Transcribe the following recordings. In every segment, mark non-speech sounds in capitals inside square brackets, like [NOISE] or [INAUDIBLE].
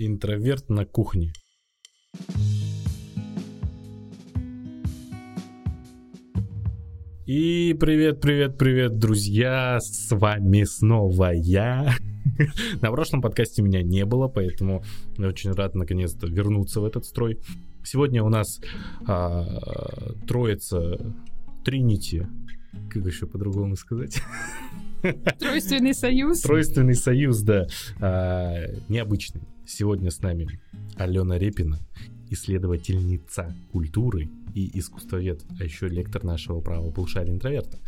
Интроверт на кухне. И привет, привет, привет, друзья! С вами снова я. [LAUGHS] На прошлом подкасте меня не было, поэтому я очень рад наконец-то вернуться в этот строй. Сегодня у нас а, троица Тринити. Как еще по-другому сказать? Тройственный союз. Тройственный союз, да. А, необычный. Сегодня с нами Алена Репина, исследовательница культуры и искусствовед, а еще лектор нашего правого полушария интроверта.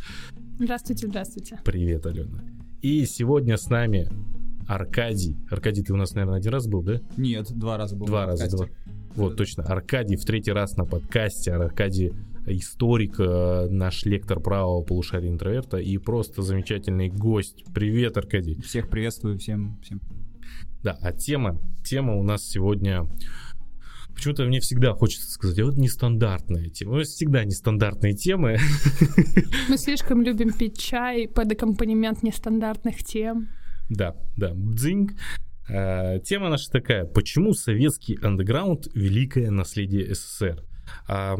Здравствуйте, здравствуйте. Привет, Алена. И сегодня с нами Аркадий. Аркадий, ты у нас, наверное, один раз был, да? Нет, два раза был. Два раза, два. Вот, точно. Аркадий в третий раз на подкасте. Аркадий историк, э, наш лектор правого полушария интроверта и просто замечательный гость. Привет, Аркадий. Всех приветствую, всем, всем. Да, а тема, тема у нас сегодня Почему-то мне всегда хочется сказать, а вот нестандартная тема. У нас всегда нестандартные темы. Мы слишком любим пить чай под аккомпанемент нестандартных тем. Да, да, дзинг. А, тема наша такая. Почему советский андеграунд — великое наследие СССР? А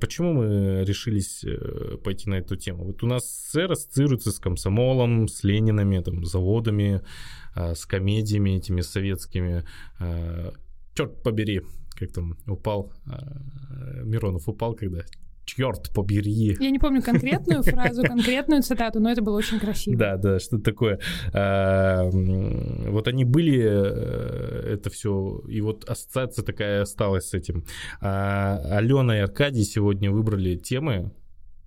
почему мы решились э, пойти на эту тему? Вот у нас СССР ассоциируется с комсомолом, с Ленинами, там, заводами, а, с комедиями этими советскими. А, черт побери, как там упал, Миронов упал, когда черт побери. Я не помню конкретную фразу, конкретную цитату, но это было очень красиво. Да, да, что такое. А, вот они были, э, это все, и вот ассоциация такая осталась с этим. А Алена и Аркадий сегодня выбрали темы,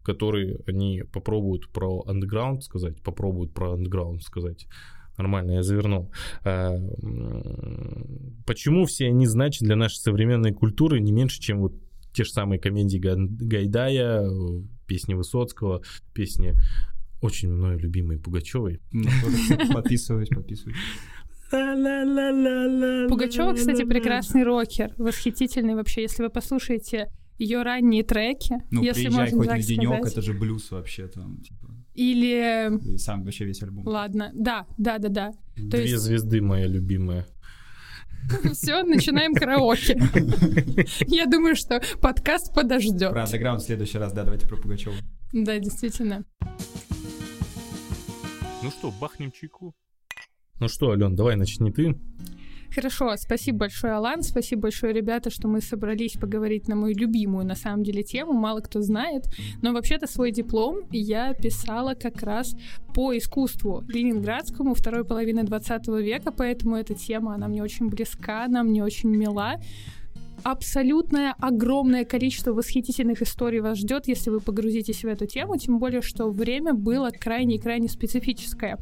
которые они попробуют про андеграунд сказать, попробуют про андеграунд сказать. Нормально, я завернул. А, почему все они значат для нашей современной культуры не меньше, чем вот те же самые комедии Гайдая, песни Высоцкого, песни очень мною любимые Пугачевой. [LAUGHS] Подписываюсь, подписываюсь. Пугачева, кстати, прекрасный рокер, восхитительный вообще. Если вы послушаете ее ранние треки, ну, если приезжай можно хоть так на денек, сказать. это же блюз вообще там, типа. Или... И сам вообще весь альбом. Ладно, да, да, да, да. Две есть... звезды, моя любимая. [LAUGHS] Все, начинаем караоке. [LAUGHS] Я думаю, что подкаст подождет. Про андеграунд в следующий раз, да, давайте про Пугачева. Да, действительно. Ну что, бахнем чайку? Ну что, Ален, давай начни ты. Хорошо, спасибо большое, Алан, спасибо большое, ребята, что мы собрались поговорить на мою любимую, на самом деле, тему, мало кто знает, но вообще-то свой диплом я писала как раз по искусству ленинградскому второй половины 20 века, поэтому эта тема, она мне очень близка, она мне очень мила, абсолютное огромное количество восхитительных историй вас ждет, если вы погрузитесь в эту тему, тем более, что время было крайне-крайне специфическое.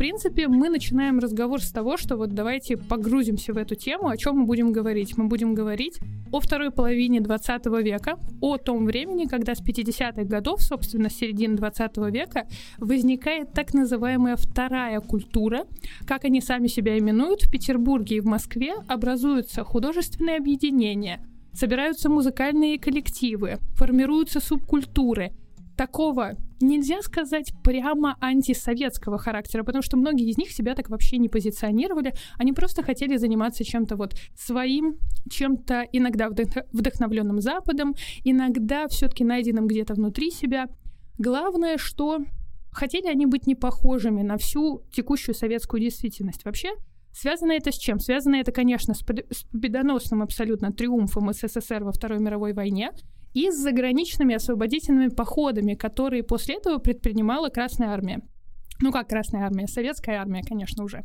Принципе, мы начинаем разговор с того, что вот давайте погрузимся в эту тему, о чем мы будем говорить. Мы будем говорить о второй половине 20 века, о том времени, когда с 50-х годов, собственно, с середины 20 века, возникает так называемая вторая культура. Как они сами себя именуют, в Петербурге и в Москве образуются художественные объединения, собираются музыкальные коллективы, формируются субкультуры. Такого нельзя сказать прямо антисоветского характера, потому что многие из них себя так вообще не позиционировали. Они просто хотели заниматься чем-то вот своим, чем-то иногда вдохновленным Западом, иногда все-таки найденным где-то внутри себя. Главное, что хотели они быть не похожими на всю текущую советскую действительность. Вообще, Связано это с чем? Связано это, конечно, с победоносным абсолютно триумфом СССР во Второй мировой войне и с заграничными освободительными походами, которые после этого предпринимала Красная Армия. Ну как Красная Армия? Советская армия, конечно, уже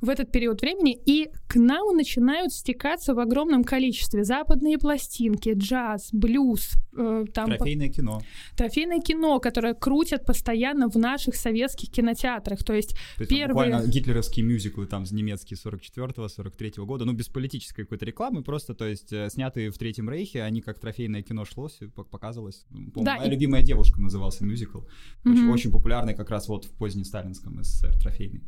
в этот период времени, и к нам начинают стекаться в огромном количестве западные пластинки, джаз, блюз. Э, там Трофейное кино. Трофейное кино, которое крутят постоянно в наших советских кинотеатрах. То есть, То есть первые... буквально гитлеровские мюзиклы там немецкие 44-43 года, ну без политической какой-то рекламы, просто, то есть э, снятые в Третьем Рейхе, они как трофейное кино шло, показывалось. Да, «Моя и... любимая девушка» назывался мюзикл. Mm-hmm. Очень, очень популярный как раз вот в позднесталинском СССР, трофейный.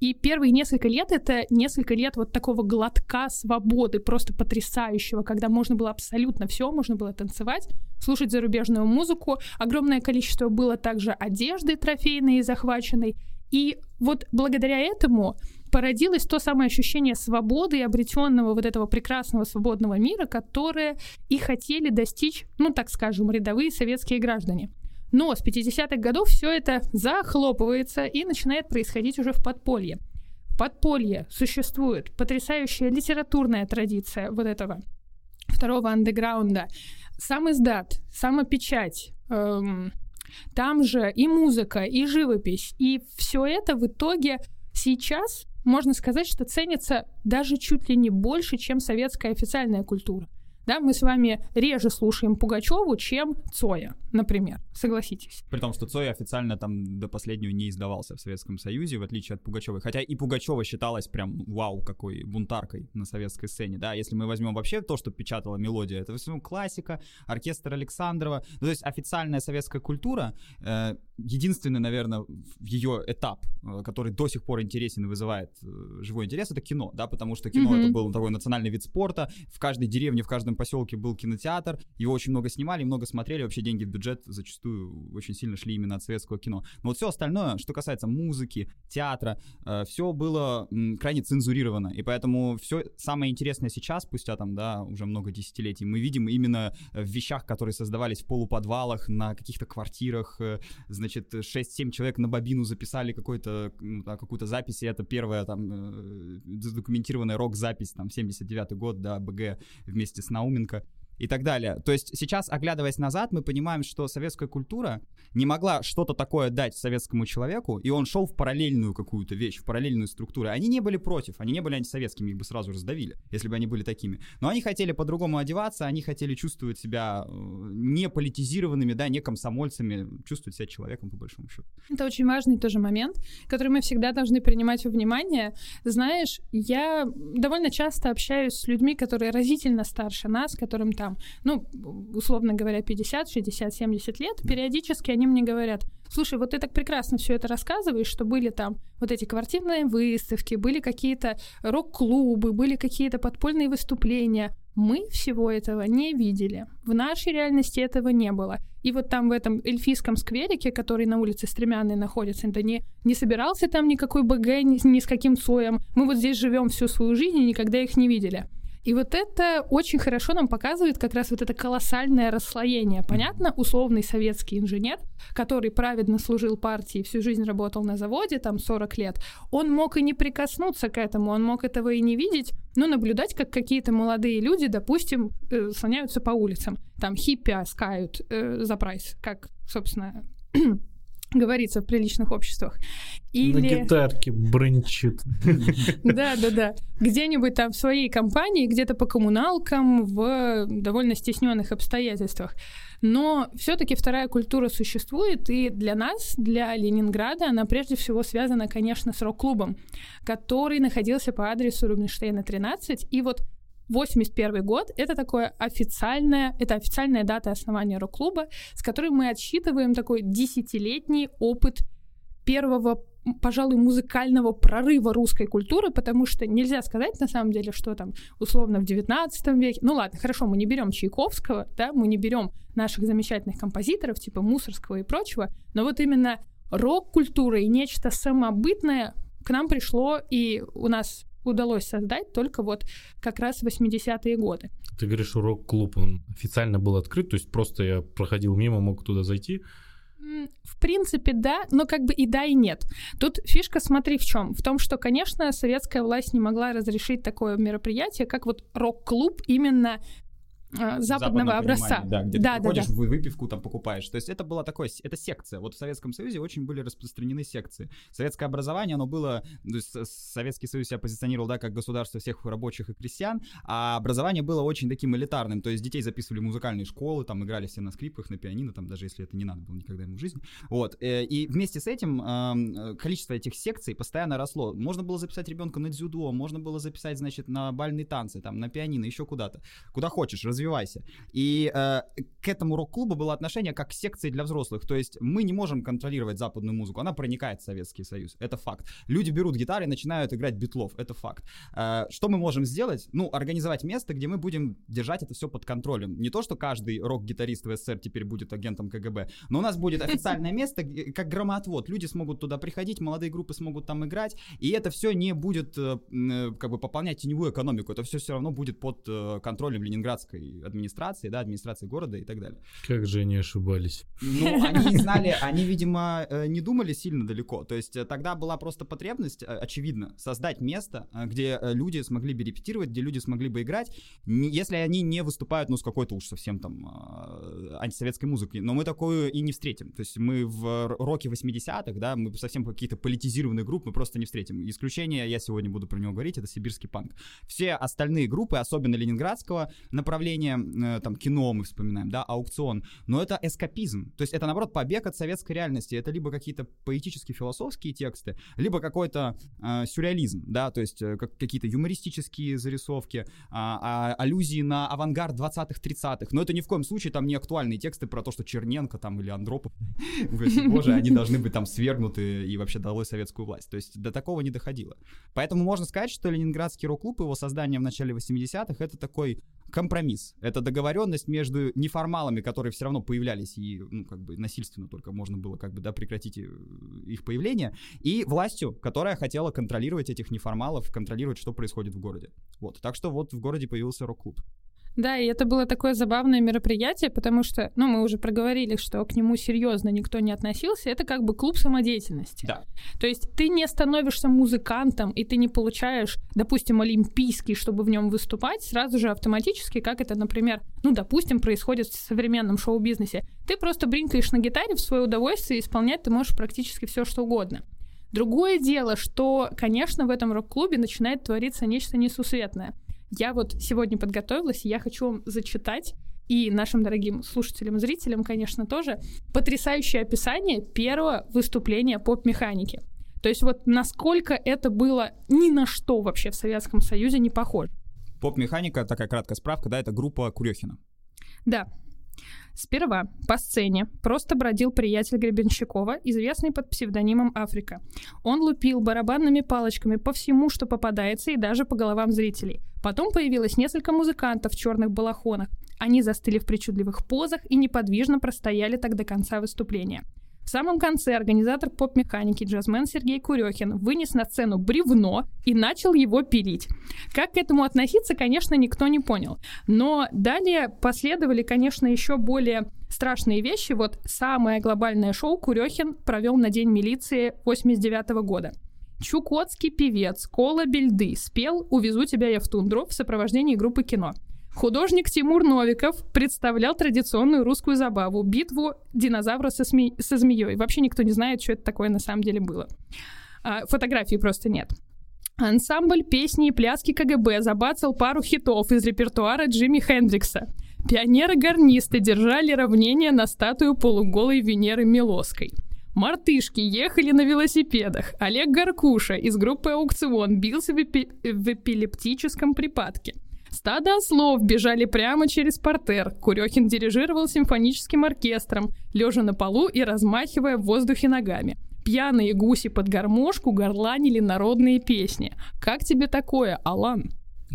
И первые несколько лет это несколько лет вот такого глотка свободы, просто потрясающего, когда можно было абсолютно все, можно было танцевать, слушать зарубежную музыку. Огромное количество было также одежды трофейной и захваченной. И вот благодаря этому породилось то самое ощущение свободы и обретенного вот этого прекрасного свободного мира, которое и хотели достичь, ну так скажем, рядовые советские граждане. Но с 50-х годов все это захлопывается и начинает происходить уже в подполье. В подполье существует потрясающая литературная традиция вот этого второго андеграунда. Сам издат, самопечать, эм, там же и музыка, и живопись, и все это в итоге сейчас можно сказать, что ценится даже чуть ли не больше, чем советская официальная культура. Да, мы с вами реже слушаем Пугачеву, чем Цоя, например. Согласитесь. При том, что Цой официально там до последнего не издавался в Советском Союзе, в отличие от Пугачевой. Хотя и Пугачева считалась прям вау, какой бунтаркой на советской сцене. Да, если мы возьмем вообще то, что печатала мелодия, это в основном классика, оркестр Александрова. Ну, то есть официальная советская культура, э, единственный, наверное, ее этап, э, который до сих пор интересен и вызывает э, живой интерес, это кино, да, потому что кино mm-hmm. это был такой национальный вид спорта. В каждой деревне, в каждом каждом поселке был кинотеатр, его очень много снимали, много смотрели, вообще деньги в бюджет зачастую очень сильно шли именно от советского кино. Но вот все остальное, что касается музыки, театра, э, все было крайне цензурировано, и поэтому все самое интересное сейчас, спустя там, да, уже много десятилетий, мы видим именно в вещах, которые создавались в полуподвалах, на каких-то квартирах, э, значит, 6-7 человек на бобину записали какой-то, ну, какую-то запись, и это первая там э, задокументированная рок-запись, там, 79-й год, да, БГ вместе с Науменко и так далее. То есть сейчас, оглядываясь назад, мы понимаем, что советская культура не могла что-то такое дать советскому человеку, и он шел в параллельную какую-то вещь, в параллельную структуру. Они не были против, они не были антисоветскими, их бы сразу раздавили, если бы они были такими. Но они хотели по-другому одеваться, они хотели чувствовать себя э, не политизированными, да, не комсомольцами, чувствовать себя человеком, по большому счету. Это очень важный тоже момент, который мы всегда должны принимать во внимание. Знаешь, я довольно часто общаюсь с людьми, которые разительно старше нас, которым там ну, условно говоря, 50, 60, 70 лет, периодически они мне говорят, слушай, вот ты так прекрасно все это рассказываешь, что были там вот эти квартирные выставки, были какие-то рок-клубы, были какие-то подпольные выступления. Мы всего этого не видели. В нашей реальности этого не было. И вот там в этом эльфийском скверике, который на улице Стремянной находится, это не, не собирался там никакой БГ ни, ни с каким соем. Мы вот здесь живем всю свою жизнь и никогда их не видели. И вот это очень хорошо нам показывает как раз вот это колоссальное расслоение. Понятно, условный советский инженер, который праведно служил партии, всю жизнь работал на заводе, там 40 лет, он мог и не прикоснуться к этому, он мог этого и не видеть, но наблюдать, как какие-то молодые люди, допустим, э, слоняются по улицам, там хиппи скают э, за прайс, как, собственно, [CLEARS THROAT] говорится в приличных обществах. Или... На гитарке брончит. Да, да, да. Где-нибудь там в своей компании, где-то по коммуналкам, в довольно стесненных обстоятельствах. Но все-таки вторая культура существует, и для нас, для Ленинграда, она прежде всего связана, конечно, с рок-клубом, который находился по адресу Рубинштейна 13. И вот 81 год — это такое официальное, это официальная дата основания рок-клуба, с которой мы отсчитываем такой десятилетний опыт первого пожалуй, музыкального прорыва русской культуры, потому что нельзя сказать, на самом деле, что там условно в 19 веке, ну ладно, хорошо, мы не берем Чайковского, да, мы не берем наших замечательных композиторов, типа Мусорского и прочего, но вот именно рок-культура и нечто самобытное к нам пришло, и у нас удалось создать только вот как раз 80-е годы. Ты говоришь, рок-клуб, он официально был открыт, то есть просто я проходил мимо, мог туда зайти? В принципе, да, но как бы и да, и нет. Тут фишка, смотри, в чем? В том, что, конечно, советская власть не могла разрешить такое мероприятие, как вот рок-клуб именно а, западного образца. Да, где да, ты да, да. выпивку там покупаешь. То есть это была такое, это секция. Вот в Советском Союзе очень были распространены секции. Советское образование, оно было, то есть Советский Союз себя позиционировал, да, как государство всех рабочих и крестьян, а образование было очень таким элитарным. То есть детей записывали в музыкальные школы, там играли все на скрипках, на пианино, там даже если это не надо было никогда ему в жизни. Вот. Э, и вместе с этим количество этих секций постоянно росло. Можно было записать ребенка на дзюдо, можно было записать, значит, на бальные танцы, там, на пианино, еще куда-то. Куда хочешь, развиваться развивайся. И э, к этому рок-клубу было отношение как к секции для взрослых. То есть мы не можем контролировать западную музыку, она проникает в Советский Союз, это факт. Люди берут гитары и начинают играть битлов, это факт. Э, что мы можем сделать? Ну, организовать место, где мы будем держать это все под контролем. Не то, что каждый рок-гитарист в СССР теперь будет агентом КГБ, но у нас будет [LAUGHS] официальное место, как громоотвод. Люди смогут туда приходить, молодые группы смогут там играть, и это все не будет э, э, как бы пополнять теневую экономику. Это все все равно будет под э, контролем ленинградской администрации, да, администрации города и так далее. Как же они ошибались? Ну, они знали, они, видимо, не думали сильно далеко. То есть тогда была просто потребность, очевидно, создать место, где люди смогли бы репетировать, где люди смогли бы играть, если они не выступают, ну, с какой-то уж совсем там антисоветской музыкой. Но мы такую и не встретим. То есть мы в роке 80-х, да, мы совсем какие-то политизированные группы мы просто не встретим. Исключение, я сегодня буду про него говорить, это сибирский панк. Все остальные группы, особенно ленинградского направления, э, там, кино мы вспоминаем, да, аукцион, но это эскапизм. То есть это, наоборот, побег от советской реальности. Это либо какие-то поэтические, философские тексты, либо какой-то э, сюрреализм, да, то есть э, как, какие-то юмористические зарисовки, э, а, аллюзии на авангард 20-х, 30-х. Но это ни в коем случае там не актуальные тексты про то, что Черненко там или Андропов, [LAUGHS] боже, они должны быть там свергнуты и вообще долой советскую власть. То есть до такого не доходило. Поэтому можно сказать, что Ленинградский рок-клуб, его создание в начале 80-х, это такой компромисс. Это договоренность между неформалами, которые все равно появлялись и, ну, как бы насильственно только можно было, как бы, да, прекратить э, их появление, и властью, которая хотела контролировать этих неформалов, контролировать, что происходит в городе. Вот. Так что вот в городе появился рок-клуб. Да, и это было такое забавное мероприятие, потому что, ну, мы уже проговорили, что к нему серьезно никто не относился. Это как бы клуб самодеятельности. Да. То есть ты не становишься музыкантом, и ты не получаешь, допустим, олимпийский, чтобы в нем выступать, сразу же автоматически, как это, например, ну, допустим, происходит в современном шоу-бизнесе. Ты просто бринкаешь на гитаре в свое удовольствие, и исполнять ты можешь практически все, что угодно. Другое дело, что, конечно, в этом рок-клубе начинает твориться нечто несусветное. Я вот сегодня подготовилась, и я хочу вам зачитать и нашим дорогим слушателям, зрителям, конечно, тоже, потрясающее описание первого выступления поп-механики. То есть вот насколько это было ни на что вообще в Советском Союзе не похоже. Поп-механика, такая краткая справка, да, это группа Курехина. Да, Сперва по сцене просто бродил приятель Гребенщикова, известный под псевдонимом Африка. Он лупил барабанными палочками по всему, что попадается, и даже по головам зрителей. Потом появилось несколько музыкантов в черных балахонах. Они застыли в причудливых позах и неподвижно простояли так до конца выступления. В самом конце организатор поп-механики джазмен Сергей Курехин вынес на сцену бревно и начал его пилить. Как к этому относиться, конечно, никто не понял. Но далее последовали, конечно, еще более страшные вещи. Вот самое глобальное шоу Курехин провел на День милиции 89 года. Чукотский певец Кола Бельды спел «Увезу тебя я в тундру» в сопровождении группы кино. Художник Тимур Новиков представлял традиционную русскую забаву — битву динозавра со, сме... со змеей. Вообще никто не знает, что это такое на самом деле было. А, фотографий просто нет. Ансамбль песни и пляски КГБ забацал пару хитов из репертуара Джимми Хендрикса. Пионеры-гарнисты держали равнение на статую полуголой Венеры Милоской. Мартышки ехали на велосипедах. Олег Гаркуша из группы «АукцЫон» бился в, эпи... в эпилептическом припадке. Стадо ослов бежали прямо через партер. Курехин дирижировал симфоническим оркестром, лежа на полу и размахивая в воздухе ногами. Пьяные гуси под гармошку горланили народные песни. Как тебе такое, Илон?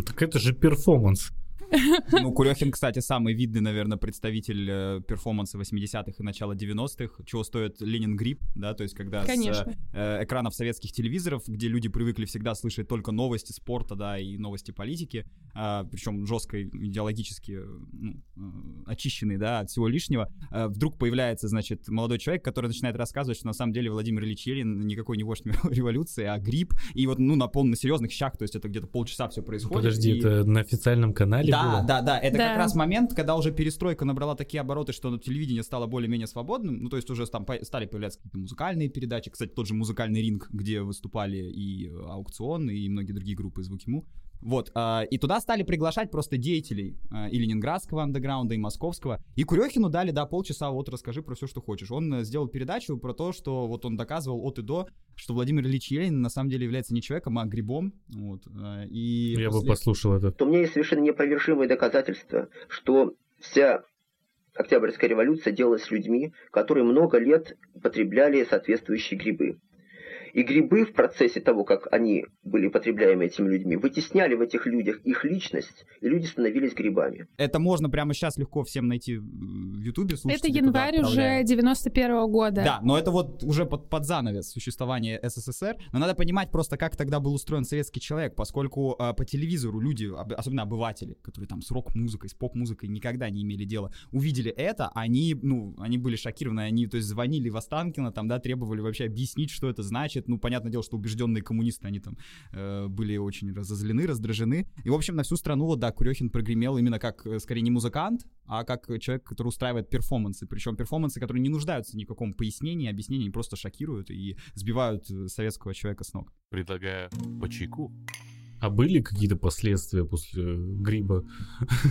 Так это же перформанс. [LAUGHS] Ну, Курехин, кстати, самый видный, наверное, представитель э, перформанса 80-х и начала 90-х, чего стоит Ленин-гриб, да, то есть когда Конечно. с э, экранов советских телевизоров, где люди привыкли всегда слышать только новости спорта, да, и новости политики, э, причем жестко идеологически ну, э, очищенные, да, от всего лишнего, э, вдруг появляется, значит, молодой человек, который начинает рассказывать, что на самом деле Владимир Ильич Ленин [LAUGHS] никакой не вождь [LAUGHS] революции, а Грипп, и вот, ну, на полных серьезных щах, то есть это где-то полчаса все происходит. Подожди, и... это на официальном канале да, было? Да, да, это да. как раз момент, когда уже перестройка набрала такие обороты, что ну, телевидение стало более-менее свободным, ну, то есть уже там стали появляться какие-то музыкальные передачи, кстати, тот же музыкальный ринг, где выступали и э, Аукцион, и многие другие группы Звуки Му, Вот, э, и туда стали приглашать просто деятелей э, и ленинградского андеграунда, и московского. И Курехину дали, да, полчаса, вот расскажи про все, что хочешь. Он э, сделал передачу про то, что вот он доказывал от и до, что Владимир Ильич Ленин на самом деле является не человеком, а грибом. Вот, э, и Я после... бы послушал это. То у меня есть совершенно непровержимые доказательства, что вся Октябрьская революция делалась людьми, которые много лет потребляли соответствующие грибы. И грибы в процессе того, как они были потребляемы этими людьми, вытесняли в этих людях их личность, и люди становились грибами. Это можно прямо сейчас легко всем найти в Ютубе. Это январь уже 91 -го года. Да, но это вот уже под, под занавес существования СССР. Но надо понимать просто, как тогда был устроен советский человек, поскольку э, по телевизору люди, особенно обыватели, которые там с рок-музыкой, с поп-музыкой никогда не имели дела, увидели это, они, ну, они были шокированы, они, то есть, звонили в Останкино, там, да, требовали вообще объяснить, что это значит, ну, понятное дело, что убежденные коммунисты, они там э, были очень разозлены, раздражены. И, в общем, на всю страну, вот, да, Курехин прогремел именно как, э, скорее, не музыкант, а как человек, который устраивает перформансы. Причем перформансы, которые не нуждаются в никаком пояснении, объяснении, просто шокируют и сбивают э, советского человека с ног. Предлагаю по чайку. А были какие-то последствия после гриба?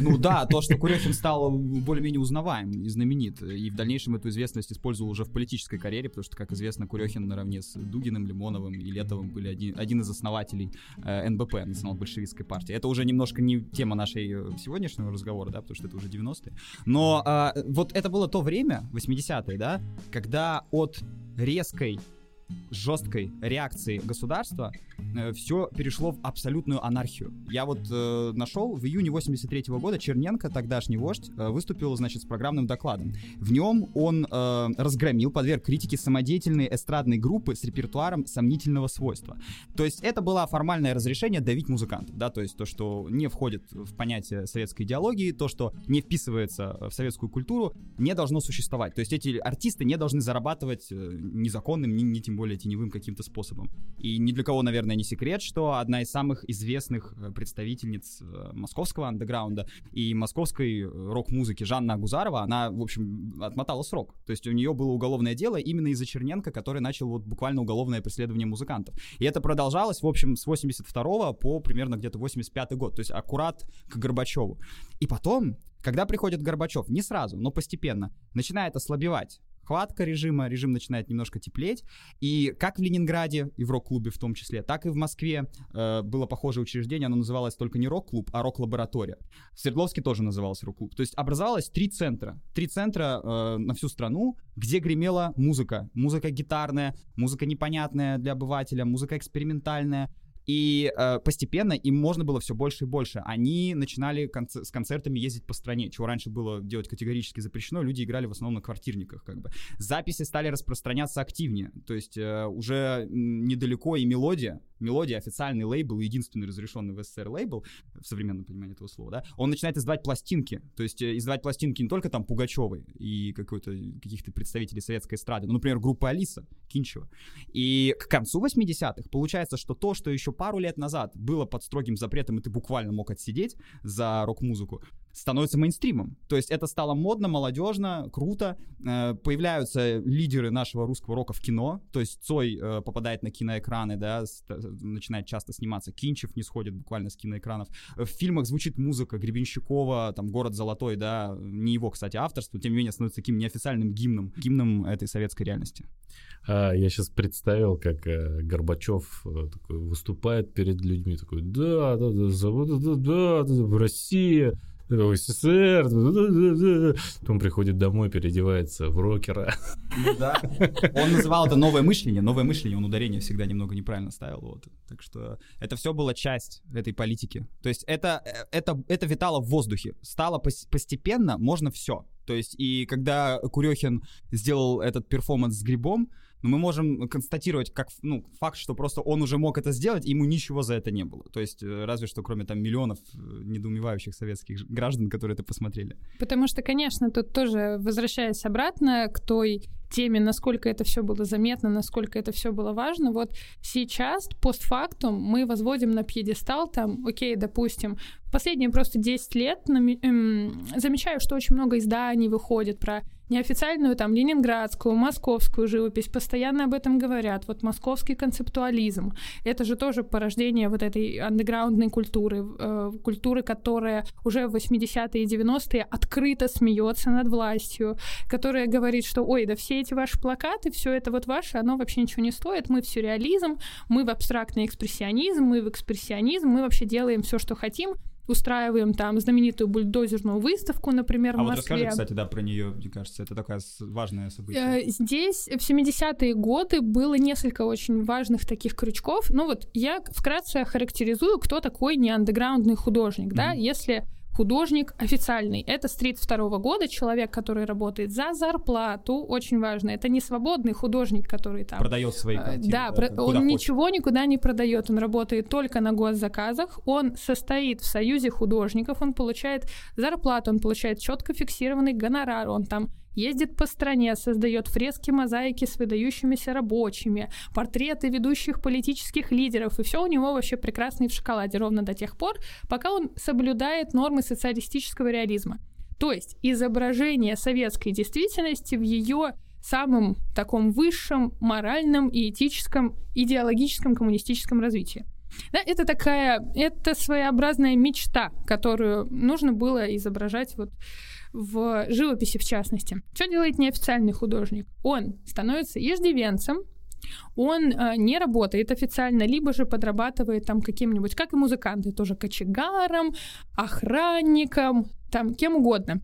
Ну да, [LAUGHS] то, что Курехин стал более-менее узнаваем и знаменит, и в дальнейшем эту известность использовал уже в политической карьере, потому что, как известно, Курехин наравне с Дугиным, Лимоновым и Летовым были один, один из основателей э, НБП, Национал-большевистской партии. Это уже немножко не тема нашей э, сегодняшнего разговора, да, потому что это уже 90-е. Но э, вот это было то время, 80-е, да, когда от резкой жесткой реакции государства э, все перешло в абсолютную анархию. Я вот э, нашел в июне 83 -го года Черненко, тогдашний вождь, э, выступил, значит, с программным докладом. В нем он э, разгромил, подверг критике самодеятельные эстрадные группы с репертуаром сомнительного свойства. То есть это было формальное разрешение давить музыкантов, да, то есть то, что не входит в понятие советской идеологии, то, что не вписывается в советскую культуру, не должно существовать. То есть эти артисты не должны зарабатывать э, незаконным, ни, ни тем более теневым каким-то способом. И ни для кого, наверное, не секрет, что одна из самых известных э, представительниц э, московского андеграунда и московской э, рок-музыки Жанна Агузарова, она, в общем, отмотала срок. То есть у нее было уголовное дело именно из-за Черненко, который начал вот буквально уголовное преследование музыкантов. И это продолжалось, в общем, с 82 по примерно где-то 85 год, то есть аккурат к Горбачеву. И потом, когда приходит Горбачев, не сразу, но постепенно, начинает ослабевать хватка режима, режим начинает немножко теплеть. И как в Ленинграде, и в рок-клубе в том числе, так и в Москве э, было похожее учреждение, оно называлось только не рок-клуб, а рок-лаборатория. В Свердловске тоже назывался рок-клуб. То есть образовалось три центра. Три центра э, на всю страну, где гремела музыка. Музыка гитарная, музыка непонятная для обывателя, музыка экспериментальная, и э, постепенно им можно было все больше и больше. Они начинали конц- с концертами ездить по стране, чего раньше было делать категорически запрещено. Люди играли в основном на квартирниках, как бы. Записи стали распространяться активнее. То есть э, уже недалеко и мелодия, мелодия официальный лейбл, единственный разрешенный в СССР лейбл, в современном понимании этого слова, да, он начинает издавать пластинки. То есть э, издавать пластинки не только там Пугачевой и какой-то каких-то представителей советской эстрады, ну, например, группа Алиса Кинчева. И к концу 80-х получается, что то, что еще пару лет назад было под строгим запретом, и ты буквально мог отсидеть за рок-музыку, становится мейнстримом. То есть это стало модно, молодежно, круто. Э, появляются лидеры нашего русского рока в кино. То есть Цой э, попадает на киноэкраны, да, начинает часто сниматься. Кинчев не сходит буквально с киноэкранов. В фильмах звучит музыка Гребенщикова, там «Город золотой», да, не его, кстати, авторство, тем не менее становится таким неофициальным гимном, гимном этой советской реальности. А, я сейчас представил, как э, Горбачев э, такой выступает перед людьми, такой, да, да, да, да, да, да, да, Россия, в СССР, потом приходит домой, переодевается в рокера. Ну да. Он называл это новое мышление, новое мышление, он ударение всегда немного неправильно ставил. Вот. Так что это все была часть этой политики. То есть это, это, это витало в воздухе. Стало постепенно, можно все. То есть и когда Курехин сделал этот перформанс с грибом, но мы можем констатировать как ну, факт, что просто он уже мог это сделать, и ему ничего за это не было. То есть э, разве что кроме там миллионов э, недоумевающих советских граждан, которые это посмотрели. Потому что, конечно, тут тоже, возвращаясь обратно к той теме, насколько это все было заметно, насколько это все было важно. Вот сейчас, постфактум, мы возводим на пьедестал, там, окей, допустим, последние просто 10 лет эм, замечаю, что очень много изданий выходит про неофициальную там ленинградскую, московскую живопись, постоянно об этом говорят. Вот московский концептуализм, это же тоже порождение вот этой андеграундной культуры, э, культуры, которая уже в 80-е и 90-е открыто смеется над властью, которая говорит, что ой, да все эти ваши плакаты, все это вот ваше, оно вообще ничего не стоит, мы в сюрреализм, мы в абстрактный экспрессионизм, мы в экспрессионизм, мы вообще делаем все, что хотим, устраиваем там знаменитую бульдозерную выставку, например, а в вот Москве. расскажи, кстати, да, про нее, мне кажется, это такое важное событие. Э, здесь в 70-е годы было несколько очень важных таких крючков. Ну вот я вкратце характеризую, кто такой не андеграундный художник, mm-hmm. да, если художник официальный. Это с 32 года человек, который работает за зарплату, очень важно. Это не свободный художник, который там... Продает свои картины. Да, да про... он хочет. ничего никуда не продает, он работает только на госзаказах, он состоит в союзе художников, он получает зарплату, он получает четко фиксированный гонорар, он там ездит по стране, создает фрески, мозаики с выдающимися рабочими, портреты ведущих политических лидеров, и все у него вообще прекрасно и в шоколаде, ровно до тех пор, пока он соблюдает нормы социалистического реализма. То есть изображение советской действительности в ее самом таком высшем моральном и этическом, идеологическом коммунистическом развитии. Да, это такая, это своеобразная мечта, которую нужно было изображать вот в живописи в частности. Что делает неофициальный художник? Он становится иждивенцем, он э, не работает официально, либо же подрабатывает там каким-нибудь, как и музыканты, тоже кочегаром, охранником, там кем угодно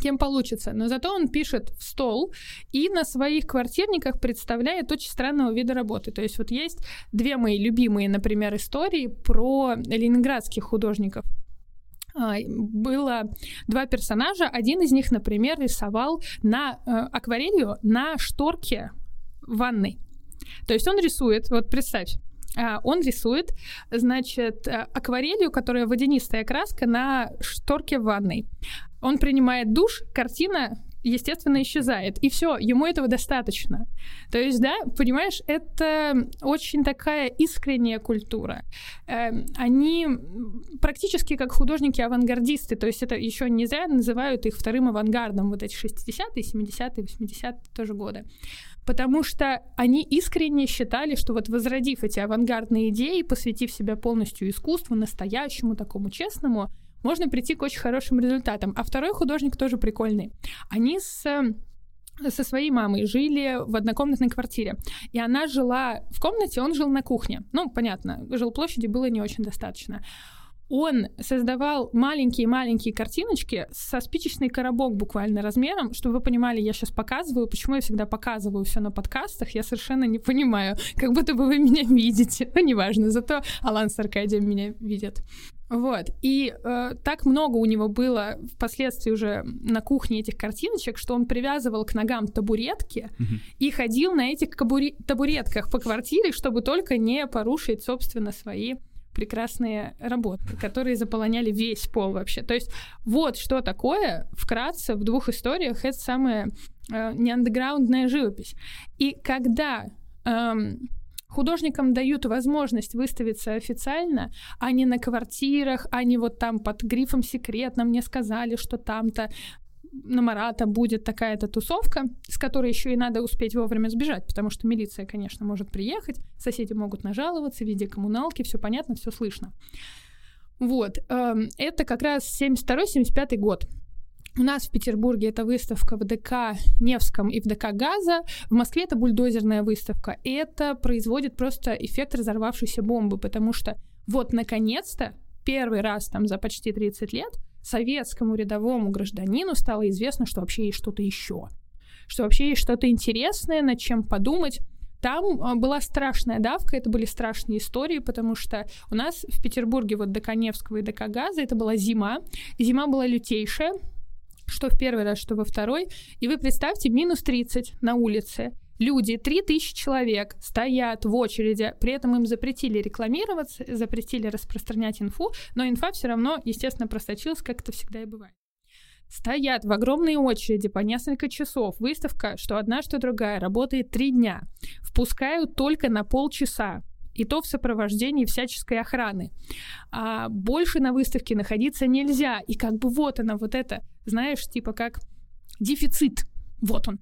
кем получится. Но зато он пишет в стол и на своих квартирниках представляет очень странного вида работы. То есть вот есть две мои любимые, например, истории про ленинградских художников. А, было два персонажа. Один из них, например, рисовал на э, акварелью на шторке ванной. То есть он рисует, вот представь, а, он рисует, значит, э, акварелью, которая водянистая краска на шторке ванной. Он принимает душ, картина естественно, исчезает. И все, ему этого достаточно. То есть, да, понимаешь, это очень такая искренняя культура. Эм, они практически как художники-авангардисты, то есть это еще не зря называют их вторым авангардом, вот эти 60-е, 70-е, 80-е тоже годы. Потому что они искренне считали, что вот возродив эти авангардные идеи, посвятив себя полностью искусству, настоящему, такому честному, можно прийти к очень хорошим результатам. А второй художник тоже прикольный. Они с со своей мамой жили в однокомнатной квартире. И она жила в комнате, он жил на кухне. Ну, понятно, жилплощади было не очень достаточно он создавал маленькие-маленькие картиночки со спичечный коробок буквально размером, чтобы вы понимали, я сейчас показываю, почему я всегда показываю все на подкастах, я совершенно не понимаю, как будто бы вы меня [LAUGHS] видите, но неважно, зато Алан с Аркадием меня видят. Вот. И э, так много у него было впоследствии уже на кухне этих картиночек, что он привязывал к ногам табуретки uh-huh. и ходил на этих кабури- табуретках по квартире, чтобы только не порушить, собственно, свои прекрасные работы, которые заполоняли весь пол вообще. То есть вот что такое вкратце в двух историях это самая э, неандеграундная живопись. И когда эм, художникам дают возможность выставиться официально, а не на квартирах, а не вот там под грифом секретно мне сказали, что там-то на Марата будет такая-то тусовка, с которой еще и надо успеть вовремя сбежать, потому что милиция, конечно, может приехать, соседи могут нажаловаться в виде коммуналки, все понятно, все слышно. Вот, эм, это как раз 72-75 год. У нас в Петербурге это выставка в ДК Невском и в ДК Газа. В Москве это бульдозерная выставка. И это производит просто эффект разорвавшейся бомбы, потому что вот наконец-то первый раз там за почти 30 лет советскому рядовому гражданину стало известно, что вообще есть что-то еще, что вообще есть что-то интересное, над чем подумать. Там а, была страшная давка, это были страшные истории, потому что у нас в Петербурге вот до Коневского и до Кагаза это была зима, зима была лютейшая, что в первый раз, что во второй, и вы представьте, минус 30 на улице, Люди, 3000 человек, стоят в очереди, при этом им запретили рекламироваться, запретили распространять инфу, но инфа все равно, естественно, просочилась, как это всегда и бывает. Стоят в огромной очереди по несколько часов. Выставка, что одна, что другая, работает три дня. Впускают только на полчаса. И то в сопровождении всяческой охраны. А больше на выставке находиться нельзя, и как бы вот она, вот это, знаешь, типа как дефицит, вот он.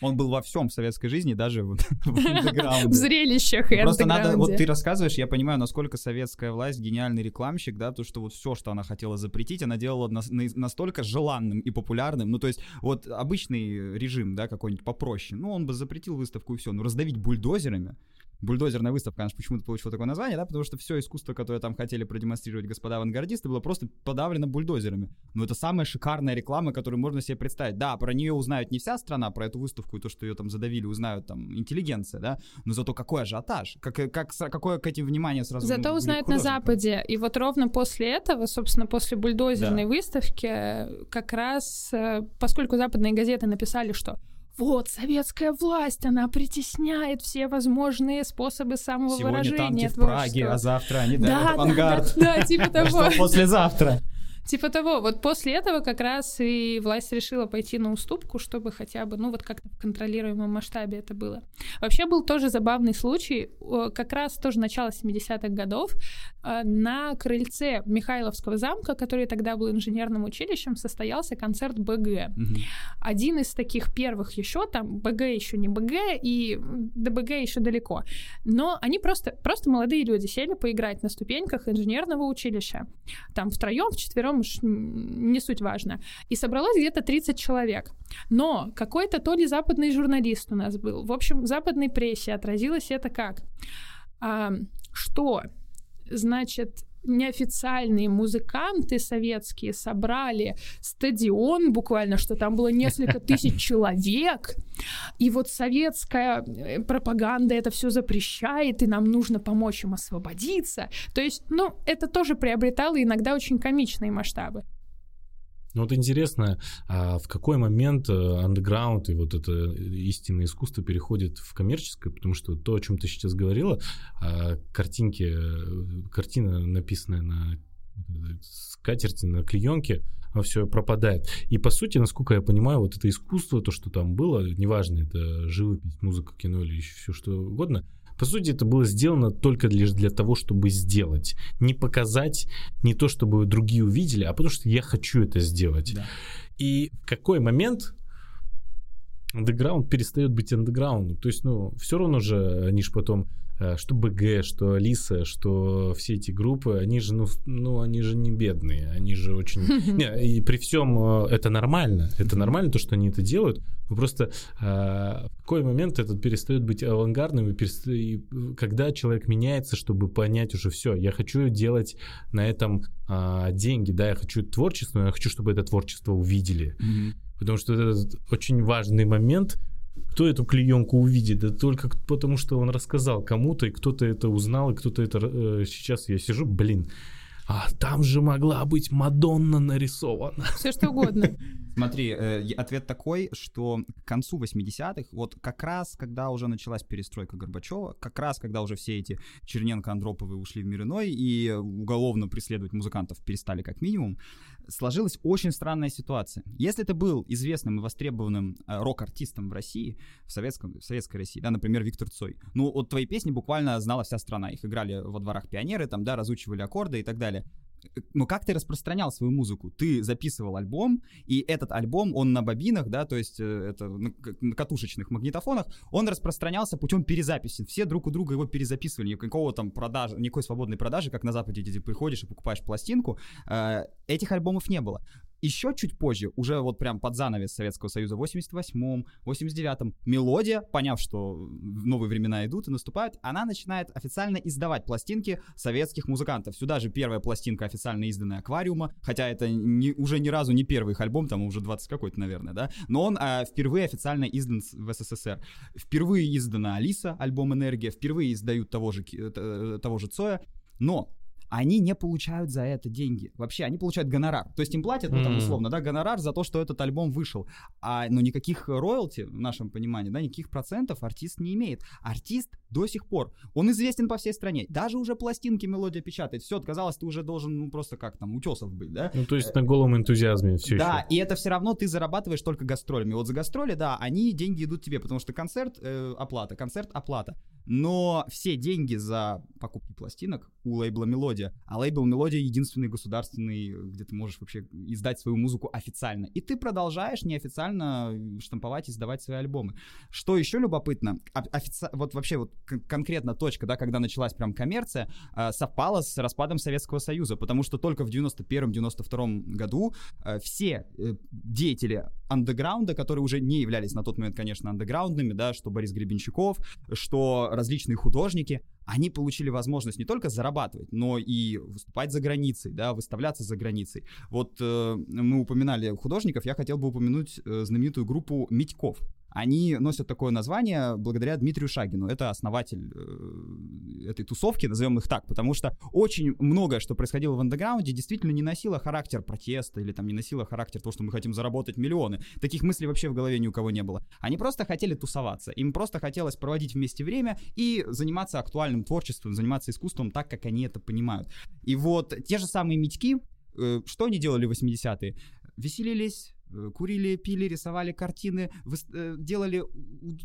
Он был во всем советской жизни, даже в, [LAUGHS] в [LAUGHS] В зрелищах и Просто надо, вот ты рассказываешь, я понимаю, насколько советская власть гениальный рекламщик, да, то, что вот все, что она хотела запретить, она делала на, на, настолько желанным и популярным. Ну, то есть, вот обычный режим, да, какой-нибудь попроще, ну, он бы запретил выставку и все. Но раздавить бульдозерами, бульдозерная выставка, конечно, почему-то получила такое название, да, потому что все искусство, которое там хотели продемонстрировать господа авангардисты, было просто подавлено бульдозерами. Но это самая шикарная реклама, которую можно себе представить. Да, про нее узнают не вся страна, про эту выставку и то, что ее там задавили, узнают там интеллигенция, да, но зато какой ажиотаж, как, как, какое к этим внимание сразу Зато узнают на Западе. И вот ровно после этого, собственно, после бульдозерной да. выставки, как раз, э, поскольку западные газеты написали, что вот, советская власть, она притесняет все возможные способы самовыражения. Сегодня танки в Праге, а завтра они да, да, авангард. Да, да, да, типа того. Послезавтра? Типа того, вот после этого как раз и власть решила пойти на уступку, чтобы хотя бы, ну вот как-то в контролируемом масштабе это было. Вообще был тоже забавный случай, как раз тоже начало 70-х годов, э, на крыльце Михайловского замка, который тогда был инженерным училищем, состоялся концерт БГ. Угу. Один из таких первых еще, там БГ еще не БГ, и до БГ еще далеко. Но они просто, просто молодые люди сели поиграть на ступеньках инженерного училища. Там втроем, вчетвером не суть важно. И собралось где-то 30 человек. Но какой-то то ли западный журналист у нас был. В общем, в западной прессе отразилось это как? А, что, значит, неофициальные музыканты советские собрали стадион, буквально, что там было несколько [LAUGHS] тысяч человек, и вот советская э, пропаганда это все запрещает, и нам нужно помочь им освободиться. То есть, ну, это тоже приобретало иногда очень комичные масштабы. Ну вот интересно, а в какой момент э, андеграунд и вот это истинное искусство переходит в коммерческое, потому что то, о чем ты сейчас говорила, а, картинки, э, картина, написанная на скатерти, на клеенке, все пропадает. И по сути, насколько я понимаю, вот это искусство, то, что там было, неважно, это живопись, музыка, кино или еще все что угодно, по сути, это было сделано только лишь для того, чтобы сделать. Не показать, не то, чтобы другие увидели, а потому что я хочу это сделать. Да. И в какой момент андеграунд перестает быть андеграундом. То есть, ну, все равно же они же потом что БГ, что Алиса, что все эти группы, они же, ну, ну они же не бедные, они же очень... [LAUGHS] Не, и при всем э, это нормально, это нормально, то, что они это делают, но просто э, в какой момент это перестает быть авангардным, и, перест... и когда человек меняется, чтобы понять уже все, я хочу делать на этом э, деньги, да, я хочу творчество, но я хочу, чтобы это творчество увидели. Mm-hmm. Потому что это очень важный момент, кто эту клеенку увидит? Да только потому, что он рассказал кому-то, и кто-то это узнал, и кто-то это... Э, сейчас я сижу, блин, а там же могла быть Мадонна нарисована. Все что угодно. [LAUGHS] Смотри, э, ответ такой, что к концу 80-х, вот как раз, когда уже началась перестройка Горбачева, как раз, когда уже все эти Черненко, Андроповы ушли в мир иной, и уголовно преследовать музыкантов перестали как минимум, сложилась очень странная ситуация. Если ты был известным и востребованным э, рок-артистом в России, в, советском, в советской России, да, например, Виктор Цой, ну, вот твои песни буквально знала вся страна, их играли во дворах пионеры, там, да, разучивали аккорды и так далее но как ты распространял свою музыку? Ты записывал альбом, и этот альбом, он на бобинах, да, то есть э, это на, на катушечных магнитофонах, он распространялся путем перезаписи. Все друг у друга его перезаписывали, никакого там продажи, никакой свободной продажи, как на Западе, где ты приходишь и покупаешь пластинку. Э, этих альбомов не было. Еще чуть позже, уже вот прям под занавес Советского Союза, в 88-м, 89-м, мелодия, поняв, что новые времена идут и наступают, она начинает официально издавать пластинки советских музыкантов. Сюда же первая пластинка официально изданная «Аквариума», хотя это не, уже ни разу не первый их альбом, там уже 20 какой-то, наверное, да, но он а, впервые официально издан в СССР. Впервые издана «Алиса», альбом «Энергия», впервые издают того же, того же Цоя, но они не получают за это деньги. Вообще, они получают гонорар. То есть им платят, ну там условно, да, гонорар за то, что этот альбом вышел. А, но никаких роялти, в нашем понимании, да, никаких процентов артист не имеет. Артист до сих пор, он известен по всей стране. Даже уже пластинки мелодия печатает. Все, казалось, ты уже должен, ну просто как там, утесов быть, да? Ну то есть на голом энтузиазме все Да, еще. и это все равно ты зарабатываешь только гастролями. Вот за гастроли, да, они, деньги идут тебе, потому что концерт, э, оплата, концерт, оплата. Но все деньги за покупки пластинок у лейбла Мелодия, а лейбл Мелодия единственный государственный, где ты можешь вообще издать свою музыку официально. И ты продолжаешь неофициально штамповать и издавать свои альбомы. Что еще любопытно, офици... вот вообще вот конкретно точка, да, когда началась прям коммерция, а, совпала с распадом Советского Союза, потому что только в 91-92 году а, все э, деятели андеграунда, которые уже не являлись на тот момент, конечно, андеграундными, да, что Борис Гребенщиков, что различные художники, они получили возможность не только зарабатывать, но и выступать за границей, да, выставляться за границей. Вот э, мы упоминали художников, я хотел бы упомянуть э, знаменитую группу Митьков они носят такое название благодаря Дмитрию Шагину. Это основатель э, этой тусовки, назовем их так, потому что очень многое, что происходило в андеграунде, действительно не носило характер протеста или там не носило характер того, что мы хотим заработать миллионы. Таких мыслей вообще в голове ни у кого не было. Они просто хотели тусоваться. Им просто хотелось проводить вместе время и заниматься актуальным творчеством, заниматься искусством так, как они это понимают. И вот те же самые Митьки, э, что они делали в 80-е? Веселились, курили, пили, рисовали картины, э, делали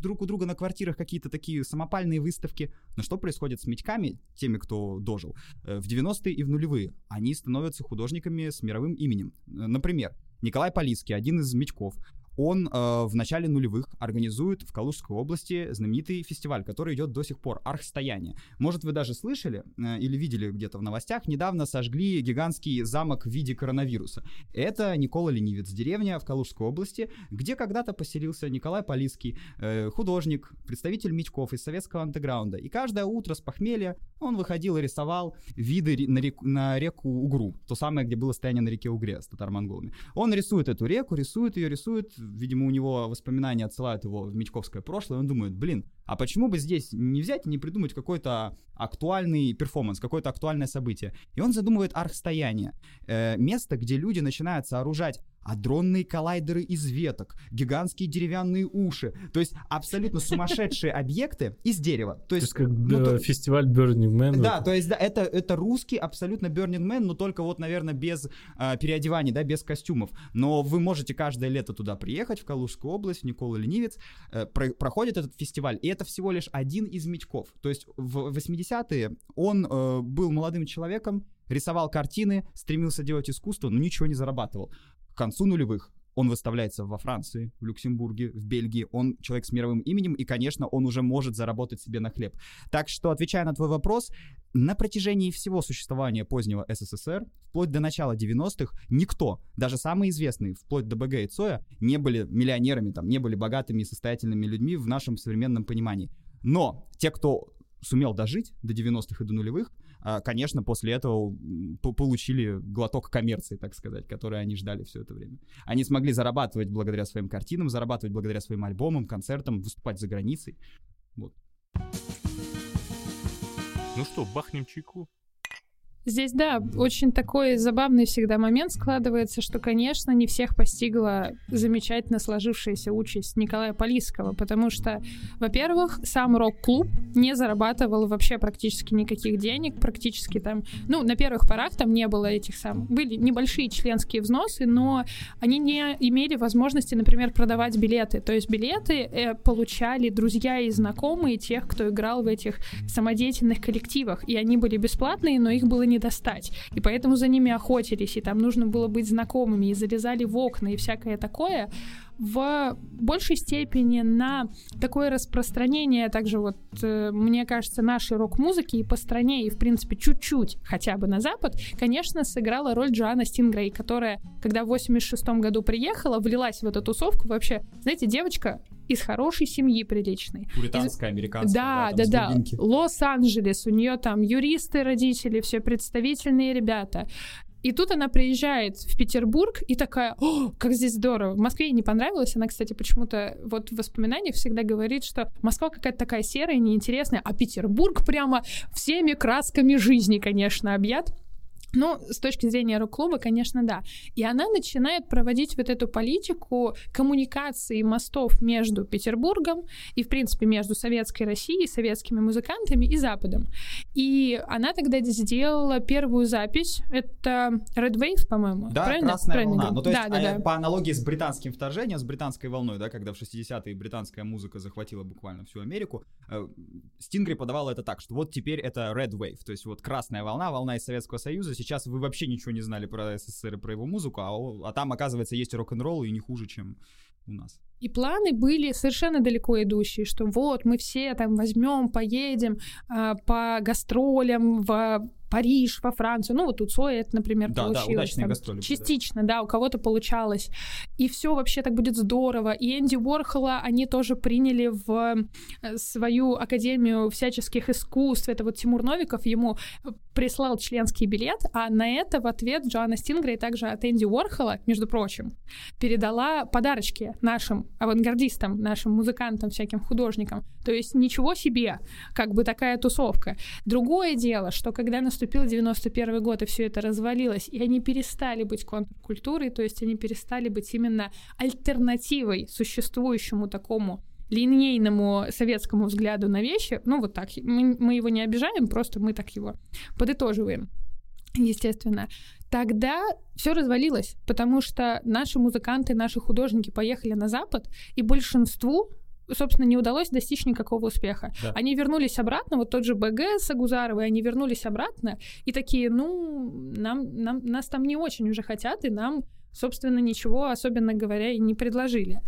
друг у друга на квартирах какие-то такие самопальные выставки. Но что происходит с медьками, теми, кто дожил, э, в 90-е и в нулевые? Они становятся художниками с мировым именем. Например, Николай Полицкий, один из медьков, он э, в начале нулевых организует в Калужской области знаменитый фестиваль, который идет до сих пор, Архстояние. Может, вы даже слышали э, или видели где-то в новостях, недавно сожгли гигантский замок в виде коронавируса. Это Никола Ленивец, деревня в Калужской области, где когда-то поселился Николай Полиский, э, художник, представитель мечков из советского андеграунда. И каждое утро с похмелья он выходил и рисовал виды на реку, на реку Угру, то самое, где было стояние на реке Угре с татаро-монголами. Он рисует эту реку, рисует ее, рисует, видимо, у него воспоминания отсылают его в Мечковское прошлое, он думает, блин, а почему бы здесь не взять и не придумать какой-то актуальный перформанс, какое-то актуальное событие? И он задумывает архстояние, э, место, где люди начинают сооружать адронные коллайдеры из веток, гигантские деревянные уши, то есть абсолютно сумасшедшие объекты из дерева. То есть, как ну, то, фестиваль Burning Man. Да, то есть да, это, это русский абсолютно Burning Man, но только вот, наверное, без э, переодеваний, да, без костюмов. Но вы можете каждое лето туда приехать, в Калужскую область, в Никола Ленивец, э, про, проходит этот фестиваль, и это всего лишь один из мечков. То есть в 80-е он э, был молодым человеком, рисовал картины, стремился делать искусство, но ничего не зарабатывал к концу нулевых он выставляется во Франции, в Люксембурге, в Бельгии. Он человек с мировым именем, и, конечно, он уже может заработать себе на хлеб. Так что, отвечая на твой вопрос, на протяжении всего существования позднего СССР, вплоть до начала 90-х, никто, даже самые известные, вплоть до БГ и Цоя, не были миллионерами, там, не были богатыми и состоятельными людьми в нашем современном понимании. Но те, кто сумел дожить до 90-х и до нулевых, а, конечно, после этого получили глоток коммерции, так сказать, который они ждали все это время. Они смогли зарабатывать благодаря своим картинам, зарабатывать благодаря своим альбомам, концертам, выступать за границей. Вот. Ну что, бахнем чайку? Здесь, да, очень такой забавный всегда момент складывается, что, конечно, не всех постигла замечательно сложившаяся участь Николая Полисского, потому что, во-первых, сам рок-клуб не зарабатывал вообще практически никаких денег, практически там, ну, на первых порах там не было этих самых, были небольшие членские взносы, но они не имели возможности, например, продавать билеты, то есть билеты э, получали друзья и знакомые тех, кто играл в этих самодеятельных коллективах, и они были бесплатные, но их было не достать. И поэтому за ними охотились, и там нужно было быть знакомыми, и залезали в окна, и всякое такое в большей степени на такое распространение также вот, э, мне кажется, нашей рок-музыки и по стране, и, в принципе, чуть-чуть хотя бы на Запад, конечно, сыграла роль Джоанна Стингрей, которая, когда в 86 году приехала, влилась в эту тусовку, вообще, знаете, девочка из хорошей семьи приличной. Пуританская, из... американская. Да, да, да. да. Лос-Анджелес, у нее там юристы, родители, все представительные ребята И тут она приезжает в Петербург и такая, о, как здесь здорово. В Москве ей не понравилось. Она, кстати, почему-то вот в воспоминаниях всегда говорит, что Москва какая-то такая серая, неинтересная, а Петербург прямо всеми красками жизни, конечно, объят. Ну, с точки зрения рок-клуба, конечно, да. И она начинает проводить вот эту политику коммуникации мостов между Петербургом и, в принципе, между советской Россией, советскими музыкантами и Западом. И она тогда сделала первую запись. Это Red Wave, по-моему. Да, правильно? красная правильно волна. Ну, то есть, да, да, да. по аналогии с британским вторжением, с британской волной, да, когда в 60-е британская музыка захватила буквально всю Америку, э, Стингри подавала это так, что вот теперь это Red Wave, то есть вот красная волна, волна из Советского Союза, сейчас вы вообще ничего не знали про СССР и про его музыку, а, а там, оказывается, есть рок-н-ролл и не хуже, чем у нас. И планы были совершенно далеко идущие, что вот мы все там возьмем, поедем э, по гастролям в Париж, во Францию. Ну, вот у Цоя это, например, да, получилось. Да, удачные там, гастроли. Частично, да. да, у кого-то получалось. И все вообще так будет здорово. И Энди Уорхола они тоже приняли в э, свою Академию всяческих искусств. Это вот Тимур Новиков ему прислал членский билет, а на это в ответ Джоанна Стингрей также от Энди Уорхола, между прочим, передала подарочки нашим авангардистам, нашим музыкантам, всяким художникам. То есть ничего себе, как бы такая тусовка. Другое дело, что когда нас наступил 91 год, и все это развалилось, и они перестали быть контркультурой, то есть они перестали быть именно альтернативой существующему такому линейному советскому взгляду на вещи, ну вот так, мы, мы его не обижаем, просто мы так его подытоживаем, естественно, тогда все развалилось, потому что наши музыканты, наши художники поехали на Запад, и большинству собственно, не удалось достичь никакого успеха. Да. Они вернулись обратно, вот тот же БГ с Агузаровой, они вернулись обратно и такие, ну, нам, нам, нас там не очень уже хотят, и нам собственно, ничего, особенно говоря, и не предложили.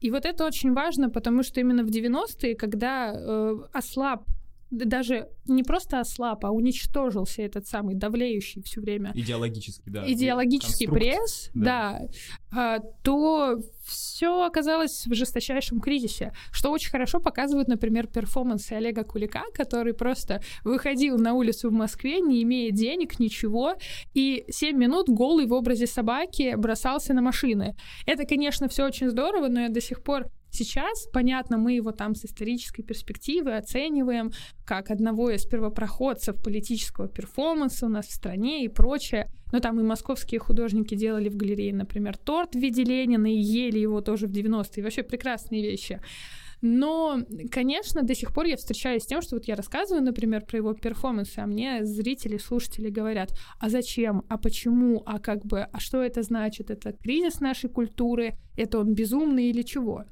И вот это очень важно, потому что именно в 90-е, когда э, ослаб даже не просто ослаб, а уничтожился этот самый давлеющий все время. Идеологический, да. Идеологический пресс, да, да то все оказалось в жесточайшем кризисе, что очень хорошо показывают, например, перформансы Олега Кулика, который просто выходил на улицу в Москве, не имея денег, ничего, и 7 минут голый в образе собаки бросался на машины. Это, конечно, все очень здорово, но я до сих пор Сейчас, понятно, мы его там с исторической перспективы оцениваем как одного из первопроходцев политического перформанса у нас в стране и прочее. Но там и московские художники делали в галерее, например, торт в виде Ленина и ели его тоже в 90-е. Вообще прекрасные вещи. Но, конечно, до сих пор я встречаюсь с тем, что вот я рассказываю, например, про его перформансы, а мне зрители, слушатели говорят, а зачем, а почему, а как бы, а что это значит, это кризис нашей культуры, это он безумный или чего?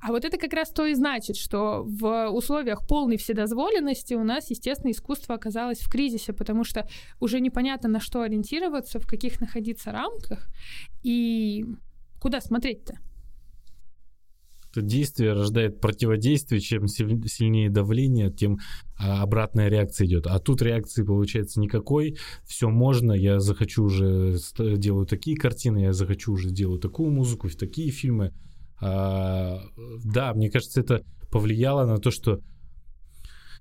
А вот это как раз то и значит, что в условиях полной вседозволенности у нас, естественно, искусство оказалось в кризисе, потому что уже непонятно, на что ориентироваться, в каких находиться рамках и куда смотреть-то. Это действие рождает противодействие, чем сильнее давление, тем а, обратная реакция идет. А тут реакции получается никакой, все можно, я захочу уже делаю такие картины, я захочу уже делаю такую музыку, такие фильмы. А, да, мне кажется, это повлияло на то, что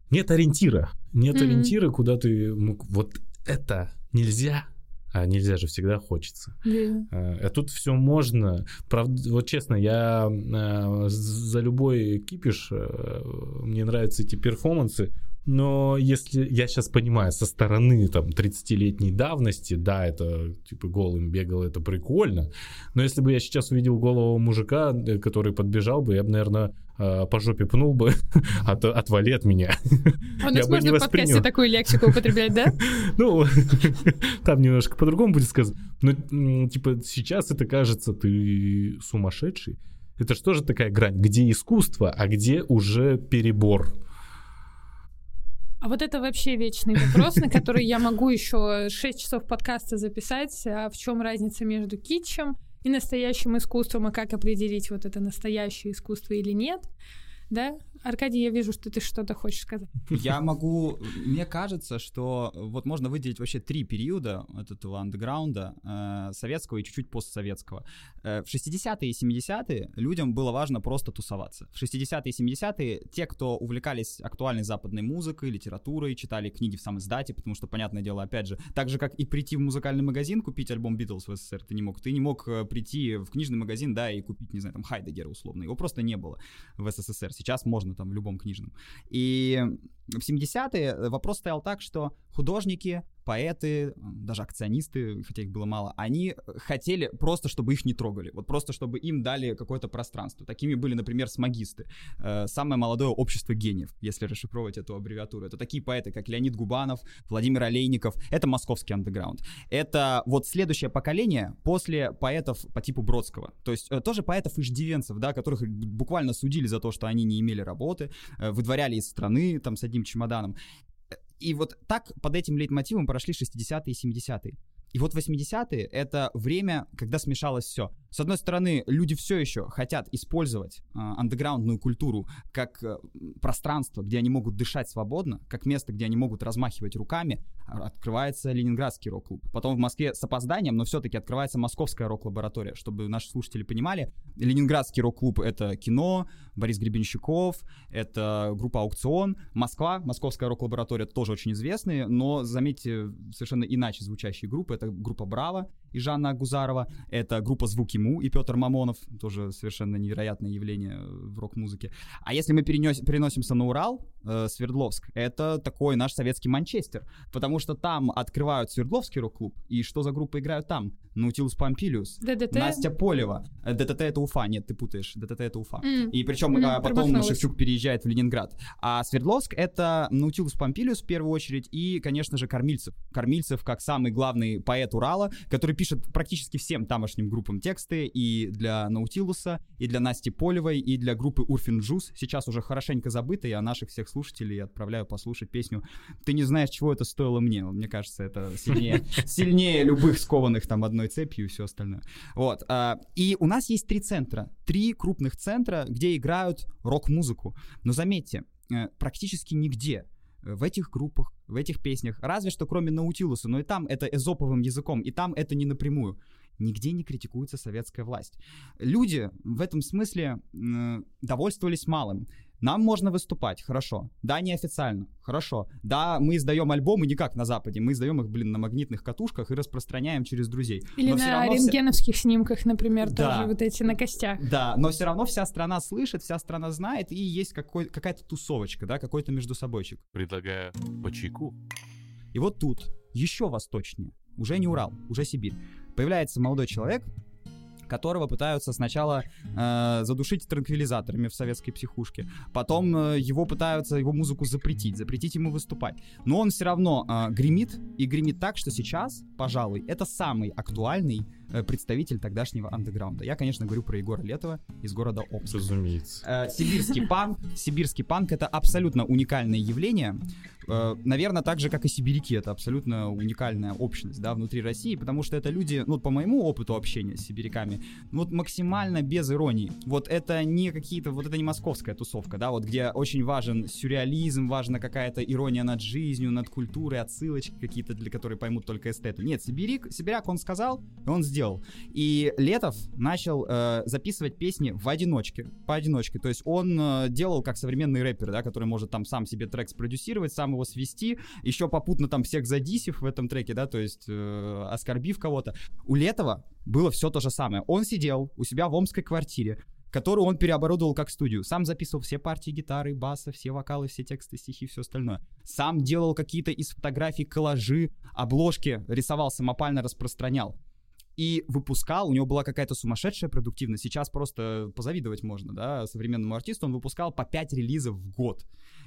нет ориентира. Нет mm-hmm. ориентира, куда ты мог... Вот это нельзя, а нельзя же всегда хочется. Yeah. А, а тут все можно. Правда, вот честно, я а, за любой кипиш, а, мне нравятся эти перформансы, но если я сейчас понимаю со стороны там 30-летней давности, да, это типа голым бегал, это прикольно. Но если бы я сейчас увидел голову мужика, э, который подбежал бы, я бы, наверное, э, по жопе пнул бы, [LAUGHS] от, отвали от меня. [LAUGHS] У нас можно в подкасте такую лексику употреблять, да? [LAUGHS] Ну, там немножко по-другому будет сказано. Но, типа, сейчас это кажется, ты сумасшедший. Это что же такая грань? Где искусство, а где уже перебор? А вот это вообще вечный вопрос, на который я могу еще 6 часов подкаста записать. А в чем разница между китчем и настоящим искусством, и как определить вот это настоящее искусство или нет? Да? Аркадий, я вижу, что ты что-то хочешь сказать. Я могу... Мне кажется, что вот можно выделить вообще три периода этого андеграунда, э, советского и чуть-чуть постсоветского. Э, в 60-е и 70-е людям было важно просто тусоваться. В 60-е и 70-е те, кто увлекались актуальной западной музыкой, литературой, читали книги в сам издате, потому что, понятное дело, опять же, так же, как и прийти в музыкальный магазин, купить альбом Битлз в СССР ты не мог. Ты не мог э, прийти в книжный магазин, да, и купить, не знаю, там, Хайдегера условно. Его просто не было в СССР. Сейчас можно там в любом книжном. И в 70-е вопрос стоял так, что художники поэты, даже акционисты, хотя их было мало, они хотели просто, чтобы их не трогали, вот просто, чтобы им дали какое-то пространство. Такими были, например, смагисты, э, самое молодое общество гениев, если расшифровывать эту аббревиатуру. Это такие поэты, как Леонид Губанов, Владимир Олейников, это московский андеграунд. Это вот следующее поколение после поэтов по типу Бродского, то есть э, тоже поэтов-иждивенцев, да, которых буквально судили за то, что они не имели работы, э, выдворяли из страны там с одним чемоданом. И вот так под этим лейтмотивом прошли 60-е и 70-е. И вот 80-е — это время, когда смешалось все. С одной стороны, люди все еще хотят использовать э, андеграундную культуру как э, пространство, где они могут дышать свободно, как место, где они могут размахивать руками. Открывается Ленинградский рок-клуб. Потом в Москве с опозданием, но все-таки открывается Московская рок-лаборатория. Чтобы наши слушатели понимали, Ленинградский рок-клуб — это кино, Борис Гребенщиков, это группа «Аукцион». Москва, Московская рок-лаборатория тоже очень известные, но, заметьте, совершенно иначе звучащие группы. Это группа «Браво» и Жанна Гузарова, это группа «Звуки Му» и Петр Мамонов, тоже совершенно невероятное явление в рок-музыке. А если мы перенес, переносимся на Урал, э, Свердловск, это такой наш советский Манчестер, потому что там открывают Свердловский рок-клуб, и что за группы играют там? Наутилус Помпилиус, ДДТ? Настя Полева. Э, ДТТ это Уфа, нет, ты путаешь, ДТТ это Уфа. Mm. И причем mm, потом Шевчук переезжает в Ленинград. А Свердловск это Наутилус Помпилиус в первую очередь и, конечно же, Кормильцев. Кормильцев как самый главный поэт Урала, который пишет практически всем тамошним группам тексты и для Наутилуса, и для Насти Полевой, и для группы Урфин Джуз. Сейчас уже хорошенько забыто, я наших всех слушателей отправляю послушать песню «Ты не знаешь, чего это стоило мне». Мне кажется, это сильнее, [LAUGHS] сильнее любых скованных там одной цепью и все остальное. Вот. А, и у нас есть три центра. Три крупных центра, где играют рок-музыку. Но заметьте, э, практически нигде в этих группах, в этих песнях, разве что кроме Наутилуса, но и там это эзоповым языком, и там это не напрямую. Нигде не критикуется советская власть. Люди в этом смысле э, довольствовались малым. Нам можно выступать, хорошо. Да, неофициально, хорошо. Да, мы издаем альбомы не как на Западе, мы издаем их, блин, на магнитных катушках и распространяем через друзей. Или но на рентгеновских вся... снимках, например, да, тоже вот эти на костях. Да, но все равно вся страна слышит, вся страна знает, и есть какой, какая-то тусовочка, да, какой-то между собойчик. Предлагаю по чайку. И вот тут, еще восточнее, уже не Урал, уже Сибирь, появляется молодой человек, которого пытаются сначала э, задушить транквилизаторами в советской психушке, потом э, его пытаются его музыку запретить, запретить ему выступать. Но он все равно э, гремит и гремит так, что сейчас, пожалуй, это самый актуальный представитель тогдашнего андеграунда. Я, конечно, говорю про Егора Летова из города Обск. Разумеется. Э, сибирский панк. Сибирский панк — это абсолютно уникальное явление. Э, наверное, так же, как и сибиряки, это абсолютно уникальная общность, да, внутри России, потому что это люди, ну, по моему опыту общения с сибиряками, ну, вот максимально без иронии. Вот это не какие-то, вот это не московская тусовка, да, вот где очень важен сюрреализм, важна какая-то ирония над жизнью, над культурой, отсылочки какие-то, для которых поймут только эстеты. Нет, сибиряк, сибиряк он сказал, он сделал сделал. И Летов начал э, записывать песни в одиночке, поодиночке. То есть он э, делал как современный рэпер, да, который может там сам себе трек спродюсировать, сам его свести, еще попутно там всех задисив в этом треке, да, то есть э, оскорбив кого-то. У Летова было все то же самое. Он сидел у себя в омской квартире, которую он переоборудовал как студию. Сам записывал все партии гитары, баса, все вокалы, все тексты, стихи, все остальное. Сам делал какие-то из фотографий коллажи, обложки, рисовал самопально, распространял и выпускал, у него была какая-то сумасшедшая продуктивность, сейчас просто позавидовать можно, да, современному артисту, он выпускал по 5 релизов в год.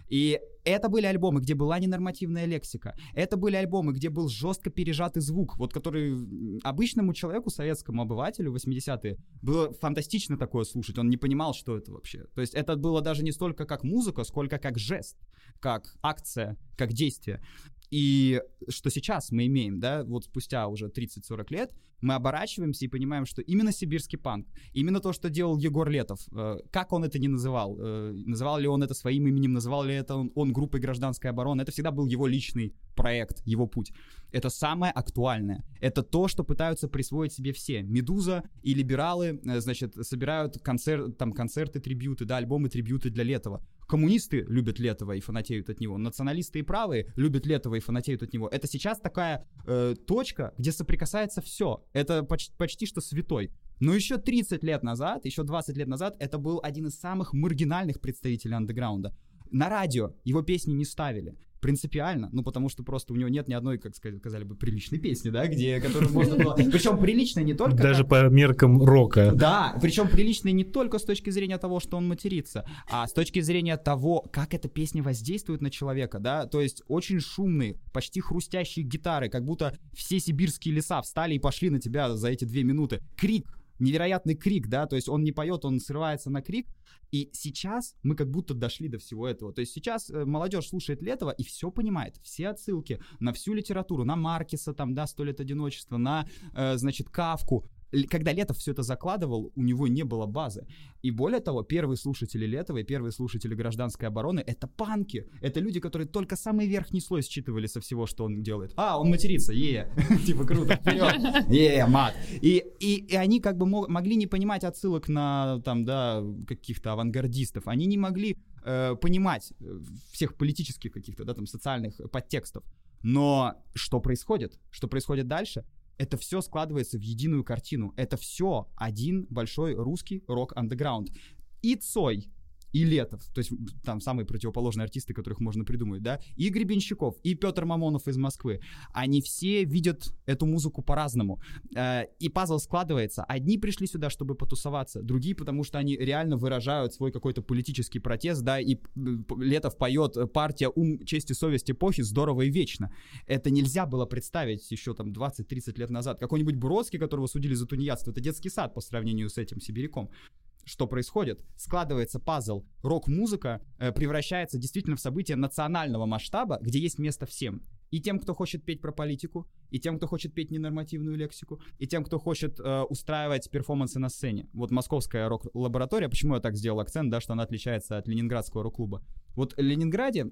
И это были альбомы, где была ненормативная лексика. Это были альбомы, где был жестко пережатый звук, вот который обычному человеку, советскому обывателю 80-е, было фантастично такое слушать. Он не понимал, что это вообще. То есть это было даже не столько как музыка, сколько как жест, как акция, как действие. И что сейчас мы имеем, да, вот спустя уже 30-40 лет, мы оборачиваемся и понимаем, что именно сибирский панк, именно то, что делал Егор Летов, э, как он это не называл, э, называл ли он это своим именем, называл ли это он, он группой гражданской обороны, это всегда был его личный проект, его путь. Это самое актуальное. Это то, что пытаются присвоить себе все. Медуза и либералы, э, значит, собирают концерт, там, концерты, трибюты, да, альбомы, трибюты для Летова. Коммунисты любят Летова и фанатеют от него. Националисты и правые любят Летова и фанатеют от него. Это сейчас такая э, точка, где соприкасается все. Это почти, почти что святой. Но еще 30 лет назад, еще 20 лет назад, это был один из самых маргинальных представителей андеграунда. На радио его песни не ставили принципиально, ну, потому что просто у него нет ни одной, как сказали бы, приличной песни, да, где, которую можно было... [LAUGHS] Причем приличной не только... Даже по меркам рока. Да, причем приличной не только с точки зрения того, что он матерится, а с точки зрения того, как эта песня воздействует на человека, да, то есть очень шумные, почти хрустящие гитары, как будто все сибирские леса встали и пошли на тебя за эти две минуты. Крик, невероятный крик, да, то есть он не поет, он срывается на крик, и сейчас мы как будто дошли до всего этого. То есть сейчас э, молодежь слушает Летова и все понимает, все отсылки на всю литературу, на Маркиса, там, да, «Сто лет одиночества», на, э, значит, Кавку, когда Летов все это закладывал, у него не было базы. И более того, первые слушатели Летова и первые слушатели гражданской обороны — это панки. Это люди, которые только самый верхний слой считывали со всего, что он делает. А, он матерится, е [LAUGHS] Типа круто, вперед, е мат. И, и, они как бы могли не понимать отсылок на, там, да, каких-то авангардистов. Они не могли э, понимать э, всех политических каких-то, да, там, социальных подтекстов. Но что происходит? Что происходит дальше? Это все складывается в единую картину. Это все один большой русский рок-андеграунд. И Цой, и Летов, то есть там самые противоположные артисты, которых можно придумать, да, и Гребенщиков, и Петр Мамонов из Москвы, они все видят эту музыку по-разному, э, и пазл складывается. Одни пришли сюда, чтобы потусоваться, другие, потому что они реально выражают свой какой-то политический протест, да, и Летов поет «Партия, ум, честь и совесть эпохи, здорово и вечно». Это нельзя было представить еще там 20-30 лет назад. Какой-нибудь Бродский, которого судили за тунеядство, это детский сад по сравнению с этим сибиряком что происходит? Складывается пазл. Рок-музыка э, превращается действительно в событие национального масштаба, где есть место всем. И тем, кто хочет петь про политику, и тем, кто хочет петь ненормативную лексику, и тем, кто хочет э, устраивать перформансы на сцене. Вот московская рок-лаборатория, почему я так сделал акцент, да, что она отличается от ленинградского рок-клуба. Вот в Ленинграде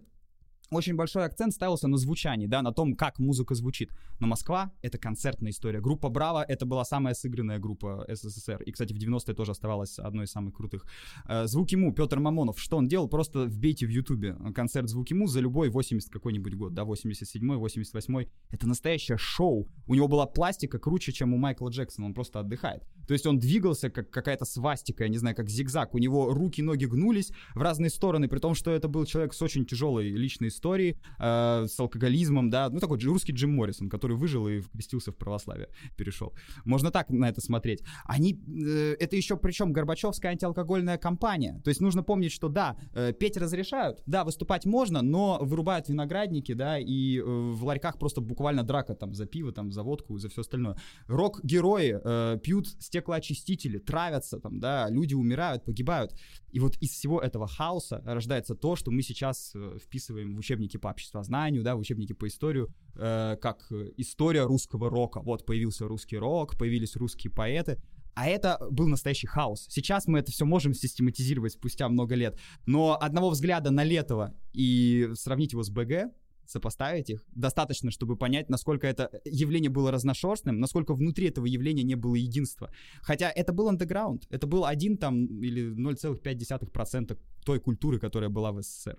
очень большой акцент ставился на звучании, да, на том, как музыка звучит. Но Москва — это концертная история. Группа «Браво» — это была самая сыгранная группа СССР. И, кстати, в 90-е тоже оставалась одной из самых крутых. Э, Звуки Му, Петр Мамонов. Что он делал? Просто вбейте в Ютубе концерт Звуки Му за любой 80 какой-нибудь год, да, 87-й, 88-й. Это настоящее шоу. У него была пластика круче, чем у Майкла Джексона. Он просто отдыхает. То есть он двигался как какая-то свастика, я не знаю, как зигзаг. У него руки, ноги гнулись в разные стороны, при том, что это был человек с очень тяжелой личной историей, э, с алкоголизмом, да, ну такой русский Джим Моррисон, который выжил и крестился в православие, перешел. Можно так на это смотреть. Они, э, это еще причем Горбачевская антиалкогольная кампания. То есть нужно помнить, что да, э, петь разрешают, да, выступать можно, но вырубают виноградники, да, и э, в ларьках просто буквально драка там за пиво, там за водку, за все остальное. Рок-герои э, пьют стеклоочистители, травятся там, да, люди умирают, погибают. И вот из всего этого хаоса рождается то, что мы сейчас э, вписываем в учебники по обществознанию, да, в учебники по историю, э, как история русского рока. Вот появился русский рок, появились русские поэты, а это был настоящий хаос. Сейчас мы это все можем систематизировать спустя много лет. Но одного взгляда на Летова и сравнить его с БГ, сопоставить их, достаточно, чтобы понять, насколько это явление было разношерстным, насколько внутри этого явления не было единства. Хотя это был андеграунд, это был один там или 0,5% той культуры, которая была в СССР.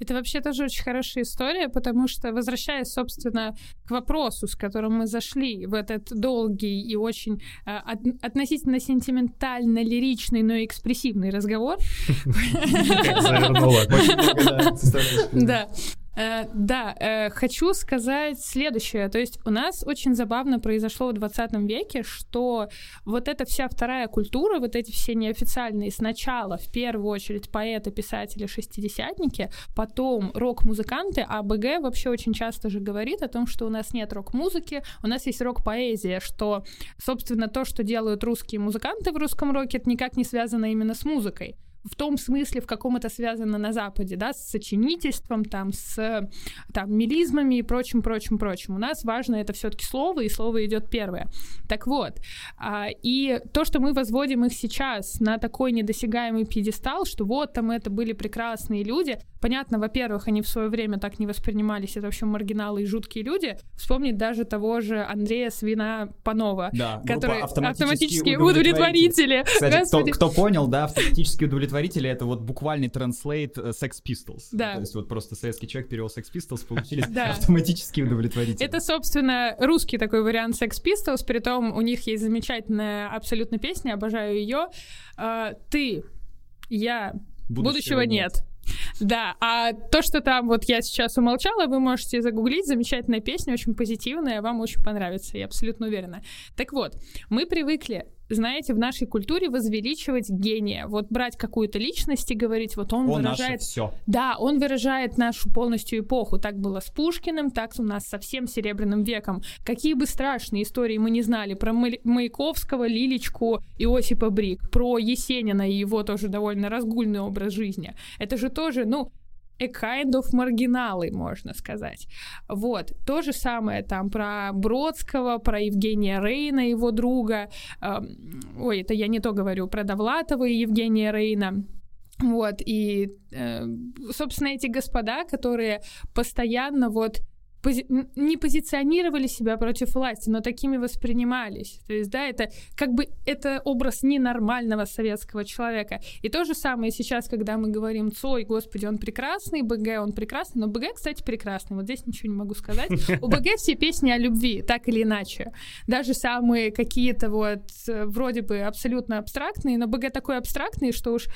Это вообще тоже очень хорошая история, потому что, возвращаясь, собственно, к вопросу, с которым мы зашли в этот долгий и очень э, от, относительно сентиментально-лиричный, но и экспрессивный разговор. [LAUGHS] [LAUGHS] Да. [LAUGHS] Э, да, э, хочу сказать следующее. То есть у нас очень забавно произошло в 20 веке, что вот эта вся вторая культура, вот эти все неофициальные сначала, в первую очередь, поэты, писатели, шестидесятники, потом рок-музыканты, а БГ вообще очень часто же говорит о том, что у нас нет рок-музыки, у нас есть рок-поэзия, что, собственно, то, что делают русские музыканты в русском роке, это никак не связано именно с музыкой. В том смысле, в каком это связано на Западе, да, с сочинительством, там, с там, мелизмами и прочим, прочим, прочим. У нас важно это все-таки слово, и слово идет первое. Так вот, а, и то, что мы возводим их сейчас на такой недосягаемый пьедестал, что вот там это были прекрасные люди, понятно, во-первых, они в свое время так не воспринимались, это вообще маргиналы и жуткие люди. Вспомнить даже того же Андрея Свина Панова, да, который автоматические удовлетворители. Кстати, кто, кто понял, да, автоматические удовлетворители это вот буквальный транслейт э, Sex Pistols. Да. То есть вот просто советский человек перевел Sex Pistols, получились [LAUGHS] автоматические удовлетворители. Это, собственно, русский такой вариант Sex Pistols, при том у них есть замечательная абсолютно песня, обожаю ее. А, Ты, я, будущего, будущего нет. нет. Да, а то, что там вот я сейчас умолчала, вы можете загуглить. Замечательная песня, очень позитивная, вам очень понравится, я абсолютно уверена. Так вот, мы привыкли знаете, в нашей культуре возвеличивать гения. Вот брать какую-то личность и говорить, вот он, он выражает... все. Да, он выражает нашу полностью эпоху. Так было с Пушкиным, так у нас со всем Серебряным веком. Какие бы страшные истории мы не знали про Маяковского, Лилечку, Иосипа Брик, про Есенина и его тоже довольно разгульный образ жизни. Это же тоже, ну, a kind of маргиналы, можно сказать. Вот. То же самое там про Бродского, про Евгения Рейна, его друга. Ой, это я не то говорю, про Довлатова и Евгения Рейна. Вот, и, э, собственно, эти господа, которые постоянно вот пози- не позиционировали себя против власти, но такими воспринимались. То есть, да, это как бы это образ ненормального советского человека. И то же самое сейчас, когда мы говорим Цой, господи, он прекрасный, БГ, он прекрасный, но БГ, кстати, прекрасный. Вот здесь ничего не могу сказать. У БГ все песни о любви, так или иначе. Даже самые какие-то вот вроде бы абсолютно абстрактные, но БГ такой абстрактный, что уж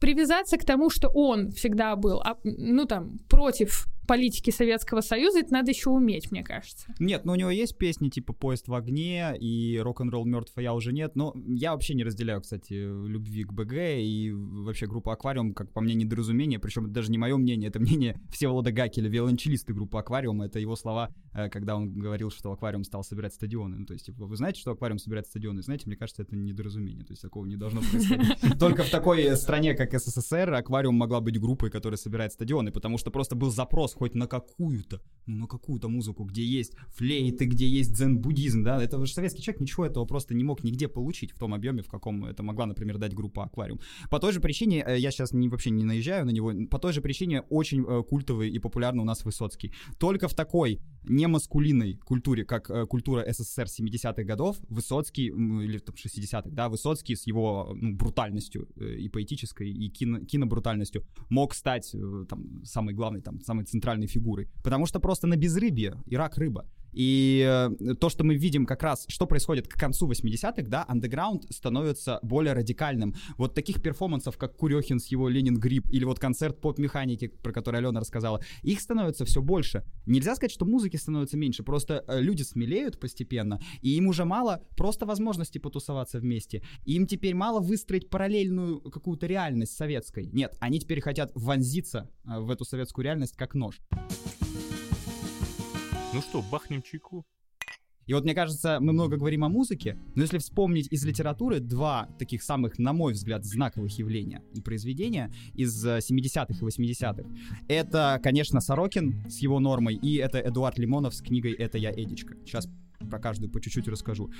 привязаться к тому, что он всегда был, ну там, против политики Советского Союза, это надо еще уметь, мне кажется. Нет, но у него есть песни типа «Поезд в огне» и «Рок-н-ролл мертв, а я уже нет». Но я вообще не разделяю, кстати, любви к БГ и вообще группу «Аквариум», как по мне, недоразумение, причем это даже не мое мнение, это [LAUGHS] мнение Всеволода Гакеля, виолончелиста группы «Аквариум». Это его слова, э, когда он говорил, что «Аквариум» стал собирать стадионы. Ну, то есть, типа, вы знаете, что «Аквариум» собирает стадионы? Знаете, мне кажется, это недоразумение, то есть такого не должно происходить. [LAUGHS] Только в такой стране, как СССР, «Аквариум» могла быть группой, которая собирает стадионы, потому что просто был запрос хоть на какую какую-то, ну, на какую-то музыку, где есть флейты, где есть дзен-буддизм, да, это же советский человек ничего этого просто не мог нигде получить в том объеме, в каком это могла, например, дать группа «Аквариум». По той же причине, э, я сейчас не, вообще не наезжаю на него, по той же причине очень э, культовый и популярный у нас Высоцкий. Только в такой немаскулинной культуре, как э, культура СССР 70-х годов, Высоцкий, или там 60-х, да, Высоцкий с его ну, брутальностью и поэтической, и кино, кинобрутальностью мог стать там самой главной, там, самой центральной фигурой. Потому что просто на безрыбье и рак рыба. И э, то, что мы видим как раз, что происходит к концу 80-х, да, андеграунд становится более радикальным. Вот таких перформансов, как Курехин с его Ленин Грипп, или вот концерт поп-механики, про который Алена рассказала, их становится все больше. Нельзя сказать, что музыки становится меньше, просто э, люди смелеют постепенно, и им уже мало просто возможности потусоваться вместе. Им теперь мало выстроить параллельную какую-то реальность советской. Нет, они теперь хотят вонзиться э, в эту советскую реальность как нож. Ну что, бахнем чайку? И вот мне кажется, мы много говорим о музыке, но если вспомнить из литературы два таких самых, на мой взгляд, знаковых явления и произведения из 70-х э, и 80-х, это, конечно, Сорокин с его нормой, и это Эдуард Лимонов с книгой «Это я, Эдичка». Сейчас про каждую по чуть-чуть расскажу.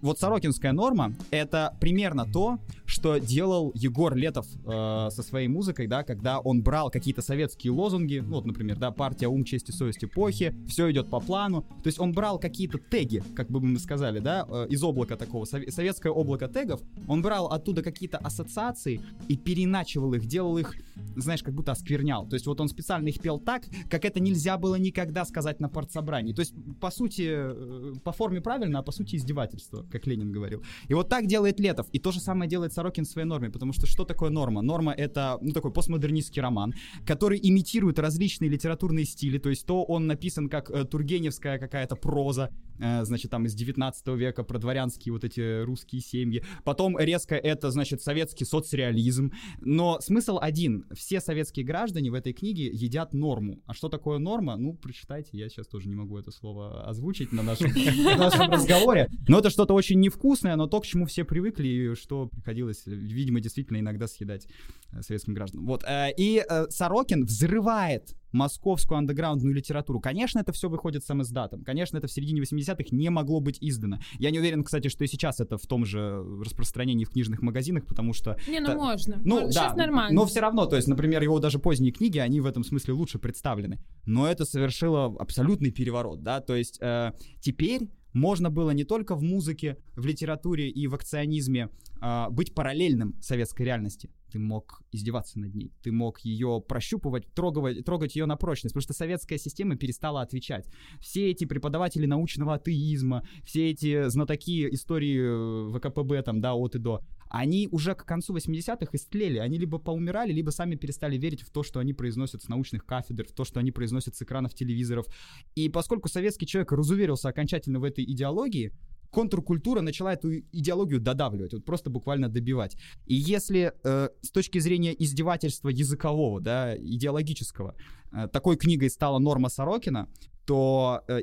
Вот Сорокинская норма — это примерно то, что делал Егор Летов э, со своей музыкой, да, когда он брал какие-то советские лозунги, ну, вот, например, да, партия «Ум, честь и совесть эпохи», все идет по плану, то есть он брал какие-то теги, как бы мы сказали, да, э, из облака такого, советское облако тегов, он брал оттуда какие-то ассоциации и переначивал их, делал их, знаешь, как будто осквернял. То есть вот он специально их пел так, как это нельзя было никогда сказать на партсобрании. То есть, по сути, э, по форме правильно, а по сути издевательство, как Ленин говорил. И вот так делает Летов. И то же самое делает Сорокин в своей норме, потому что что такое норма? Норма — это, ну, такой постмодернистский роман, который имитирует различные литературные стили, то есть то он написан как э, тургеневская какая-то проза, значит, там из 19 века про дворянские вот эти русские семьи. Потом резко это, значит, советский соцреализм. Но смысл один. Все советские граждане в этой книге едят норму. А что такое норма? Ну, прочитайте, я сейчас тоже не могу это слово озвучить на нашем разговоре. Но это что-то очень невкусное, но то, к чему все привыкли, и что приходилось, видимо, действительно иногда съедать э, советским гражданам. Вот. Э, и э, Сорокин взрывает московскую андеграундную литературу. Конечно, это все выходит сам издатом. Конечно, это в середине 80-х не могло быть издано. Я не уверен, кстати, что и сейчас это в том же распространении в книжных магазинах, потому что... Не, ну это... можно. Ну, да, сейчас нормально. Но все равно, то есть, например, его даже поздние книги, они в этом смысле лучше представлены. Но это совершило абсолютный переворот, да, то есть э, теперь можно было не только в музыке, в литературе и в акционизме э, быть параллельным советской реальности. Ты мог издеваться над ней, ты мог ее прощупывать, трогать, трогать ее на прочность, потому что советская система перестала отвечать. Все эти преподаватели научного атеизма, все эти знатоки истории э, ВКПБ там, да, от и до, они уже к концу 80-х истлели. Они либо поумирали, либо сами перестали верить в то, что они произносят с научных кафедр, в то, что они произносят с экранов телевизоров. И поскольку советский человек разуверился окончательно в этой идеологии, контркультура начала эту идеологию додавливать, вот просто буквально добивать. И если э, с точки зрения издевательства языкового, да, идеологического, э, такой книгой стала Норма Сорокина, то э,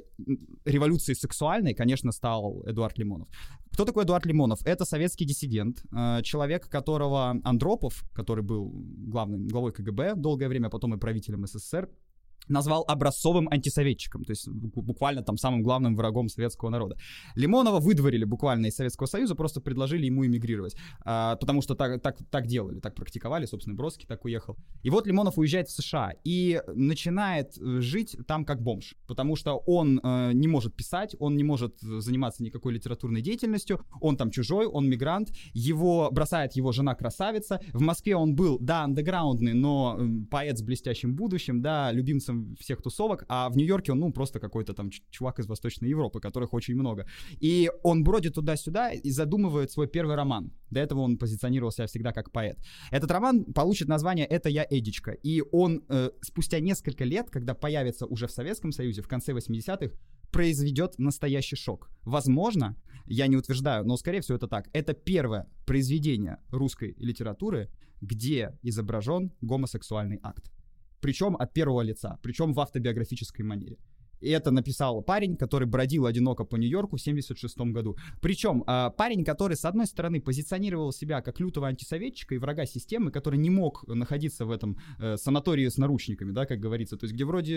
революцией сексуальной, конечно, стал Эдуард Лимонов. Кто такой Эдуард Лимонов? Это советский диссидент, э, человек, которого Андропов, который был главным главой КГБ долгое время, потом и правителем СССР, назвал образцовым антисоветчиком, то есть буквально там самым главным врагом советского народа. Лимонова выдворили буквально из Советского Союза, просто предложили ему эмигрировать, а, потому что так, так, так делали, так практиковали, собственно, Бродский так уехал. И вот Лимонов уезжает в США и начинает э, жить там как бомж, потому что он э, не может писать, он не может заниматься никакой литературной деятельностью, он там чужой, он мигрант, его бросает его жена-красавица, в Москве он был, да, андеграундный, но поэт с блестящим будущим, да, любимцем владельцем всех тусовок, а в Нью-Йорке он, ну, просто какой-то там чувак из Восточной Европы, которых очень много. И он бродит туда-сюда и задумывает свой первый роман. До этого он позиционировал себя всегда как поэт. Этот роман получит название «Это я, Эдичка». И он э, спустя несколько лет, когда появится уже в Советском Союзе, в конце 80-х, произведет настоящий шок. Возможно, я не утверждаю, но скорее всего это так. Это первое произведение русской литературы, где изображен гомосексуальный акт причем от первого лица, причем в автобиографической манере. И это написал парень, который бродил одиноко по Нью-Йорку в 76 году. Причем э, парень, который, с одной стороны, позиционировал себя как лютого антисоветчика и врага системы, который не мог находиться в этом э, санатории с наручниками, да, как говорится, то есть где вроде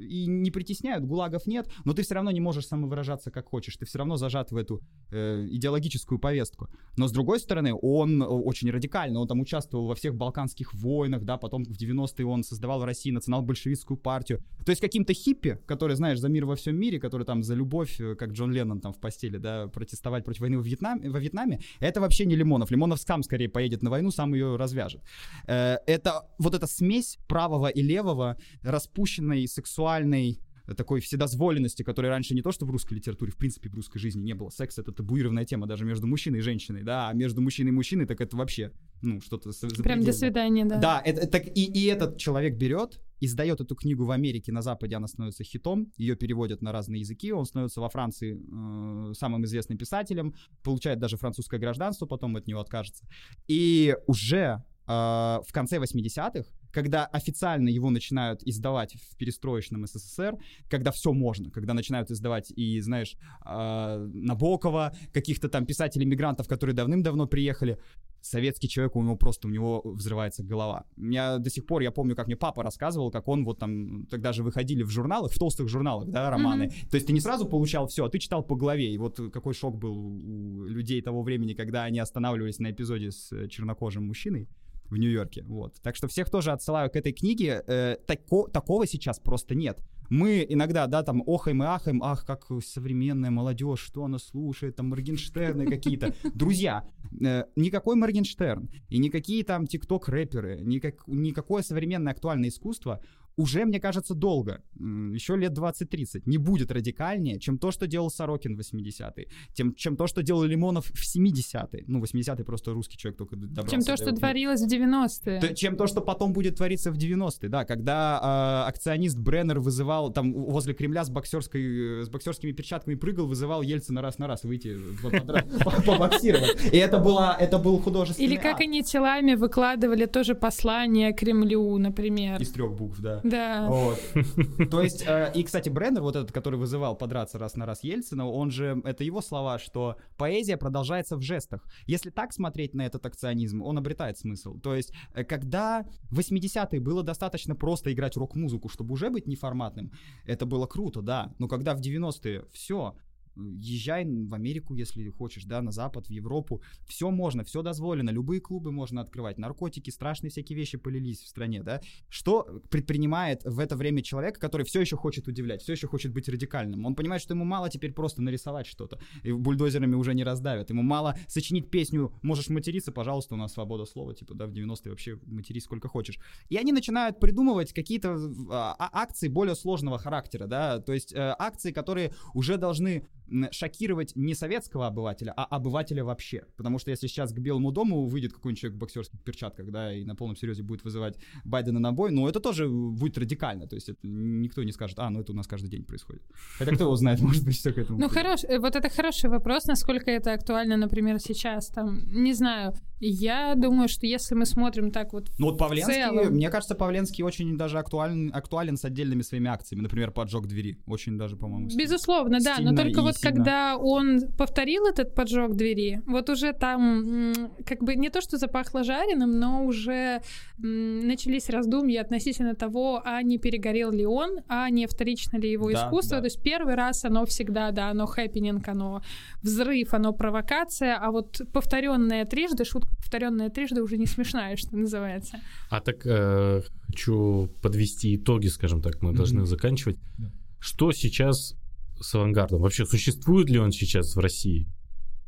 и не притесняют, гулагов нет, но ты все равно не можешь самовыражаться как хочешь, ты все равно зажат в эту э, идеологическую повестку. Но с другой стороны, он очень радикально, он там участвовал во всех балканских войнах, да, потом в 90-е он создавал в России национал-большевистскую партию. То есть каким-то хиппи, который знаешь, за мир во всем мире, который там за любовь, э, как Джон Леннон там в постели, да, протестовать против войны во Вьетнаме, во Вьетнаме, это вообще не Лимонов. Лимонов сам скорее поедет на войну, сам ее развяжет. Э, это вот эта смесь правого и левого, распущенной, сексуальной, такой вседозволенности, которой раньше не то, что в русской литературе, в принципе, в русской жизни не было. Секс — это табуированная тема даже между мужчиной и женщиной, да, а между мужчиной и мужчиной так это вообще, ну, что-то Прям до свидания, да. Да, это, так, и, и этот человек берет, издает эту книгу в Америке, на Западе она становится хитом, ее переводят на разные языки, он становится во Франции э, самым известным писателем, получает даже французское гражданство, потом от него откажется. И уже э, в конце 80-х когда официально его начинают издавать в перестроечном СССР, когда все можно, когда начинают издавать и, знаешь, э, Набокова, каких-то там писателей-мигрантов, которые давным-давно приехали, советский человек, у него просто, у него взрывается голова. Я до сих пор, я помню, как мне папа рассказывал, как он вот там, тогда же выходили в журналах, в толстых журналах, да, романы. Mm-hmm. То есть ты не сразу получал все, а ты читал по главе. И вот какой шок был у людей того времени, когда они останавливались на эпизоде с чернокожим мужчиной в Нью-Йорке. Вот. Так что всех тоже отсылаю к этой книге. Э, тако, такого сейчас просто нет. Мы иногда, да, там охаем и ахаем, ах, как современная молодежь, что она слушает, там Моргенштерны какие-то. Друзья, э, никакой Моргенштерн и никакие там тикток-рэперы, никак, никакое современное актуальное искусство уже, мне кажется, долго, еще лет 20-30, не будет радикальнее, чем то, что делал Сорокин в 80-е, тем, чем то, что делал Лимонов в 70-е. Ну, 80-е просто русский человек только добрался. Чем то, что вот, творилось в 90-е. Чем то, что потом будет твориться в 90-е, да, когда э, акционист Бреннер вызывал, там, возле Кремля с, боксерской, с боксерскими перчатками прыгал, вызывал Ельцина раз на раз выйти [LAUGHS] побоксировать. И это, была, это был художественный Или как они телами выкладывали тоже послание Кремлю, например. Из трех букв, да. Да. Вот. [LAUGHS] То есть, э, и, кстати, Бреннер, вот этот, который вызывал подраться раз на раз Ельцина, он же, это его слова, что поэзия продолжается в жестах. Если так смотреть на этот акционизм, он обретает смысл. То есть, э, когда в 80-е было достаточно просто играть рок-музыку, чтобы уже быть неформатным, это было круто, да. Но когда в 90-е все, езжай в Америку, если хочешь, да, на Запад, в Европу. Все можно, все дозволено, любые клубы можно открывать, наркотики, страшные всякие вещи полились в стране, да. Что предпринимает в это время человек, который все еще хочет удивлять, все еще хочет быть радикальным? Он понимает, что ему мало теперь просто нарисовать что-то, и бульдозерами уже не раздавят. Ему мало сочинить песню «Можешь материться, пожалуйста, у нас свобода слова», типа, да, в 90-е вообще матерись сколько хочешь. И они начинают придумывать какие-то а, а акции более сложного характера, да, то есть э, акции, которые уже должны шокировать не советского обывателя, а обывателя вообще. Потому что если сейчас к Белому дому выйдет какой-нибудь человек в боксерских перчатках, да, и на полном серьезе будет вызывать Байдена на бой, ну это тоже будет радикально. То есть это никто не скажет, а, ну это у нас каждый день происходит. Хотя кто его знает, [LAUGHS] может быть, все к этому. Ну хорош, э, вот это хороший вопрос, насколько это актуально, например, сейчас. Там, не знаю, я думаю, что если мы смотрим так вот Ну вот Павленский, целом... мне кажется, Павленский очень даже актуален, актуален с отдельными своими акциями. Например, поджог двери. Очень даже, по-моему, Безусловно, да. Но только вот сильно. когда он повторил этот поджог двери, вот уже там как бы не то, что запахло жареным, но уже начались раздумья относительно того, а не перегорел ли он, а не вторично ли его да, искусство. Да. То есть первый раз оно всегда, да, оно хэппенинг, оно взрыв, оно провокация, а вот повторенное трижды, шутка повторенная трижды уже не смешная, что называется. А так э, хочу подвести итоги, скажем так, мы mm-hmm. должны заканчивать. Yeah. Что сейчас с авангардом? Вообще существует ли он сейчас в России?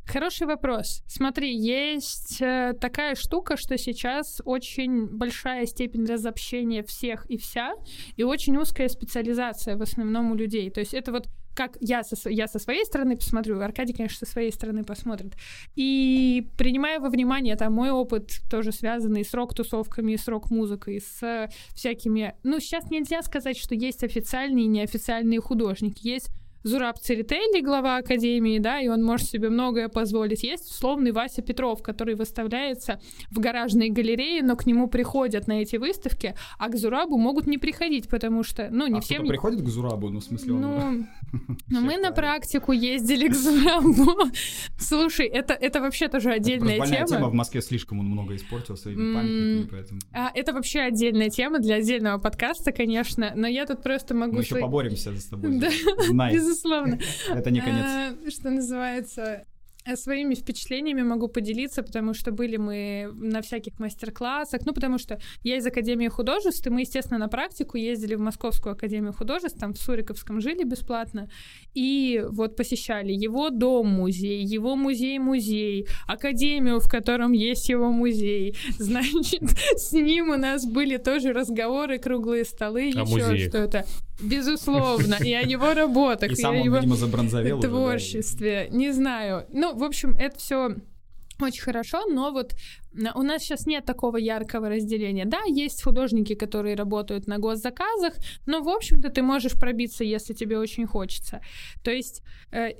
Хороший вопрос. Смотри, есть э, такая штука, что сейчас очень большая степень разобщения всех и вся, и очень узкая специализация в основном у людей. То есть это вот как я со, я со своей стороны посмотрю, Аркадий, конечно, со своей стороны посмотрит. И принимая во внимание там мой опыт, тоже связанный с рок-тусовками, с рок-музыкой, с всякими... Ну, сейчас нельзя сказать, что есть официальные и неофициальные художники. Есть Зураб Церетели, глава Академии, да, и он может себе многое позволить. Есть условный Вася Петров, который выставляется в гаражной галерее, но к нему приходят на эти выставки, а к Зурабу могут не приходить, потому что, ну, не а всем... приходит к Зурабу, ну, в смысле, он... Ну, [LAUGHS] ну мы на практику ездили к Зурабу. [LAUGHS] Слушай, это, это вообще тоже отдельная тема. тема. В Москве слишком он много испортил своими памятниками, поэтому... А, это вообще отдельная тема для отдельного подкаста, конечно, но я тут просто могу... Мы еще поборемся с тобой. [LAUGHS] Да, безусловно. Это не конец. А, что называется, Э, своими впечатлениями могу поделиться, потому что были мы на всяких мастер-классах, ну, потому что я из Академии художеств, и мы, естественно, на практику ездили в Московскую Академию художеств, там в Суриковском жили бесплатно, и вот посещали его дом-музей, его музей-музей, Академию, в котором есть его музей. Значит, [LAUGHS] с ним у нас были тоже разговоры, круглые столы, а еще что-то. Безусловно, и о его работах, и, и о его творчестве. Не знаю. Ну, в общем, это все очень хорошо, но вот у нас сейчас нет такого яркого разделения. Да, есть художники, которые работают на госзаказах, но, в общем-то, ты можешь пробиться, если тебе очень хочется. То есть, э,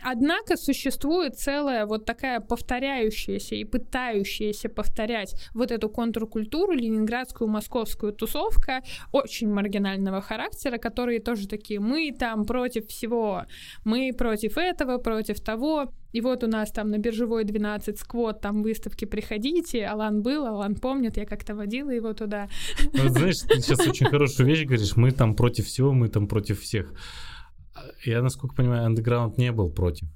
однако, существует целая вот такая повторяющаяся и пытающаяся повторять вот эту контркультуру, ленинградскую, московскую тусовка, очень маргинального характера, которые тоже такие, мы там против всего, мы против этого, против того, и вот у нас там на биржевой 12 сквот, там выставки приходите, Алан был, Алан помнит, я как-то водила его туда. Ну, знаешь, ты сейчас очень хорошую вещь говоришь, мы там против всего, мы там против всех. Я, насколько понимаю, андеграунд не был против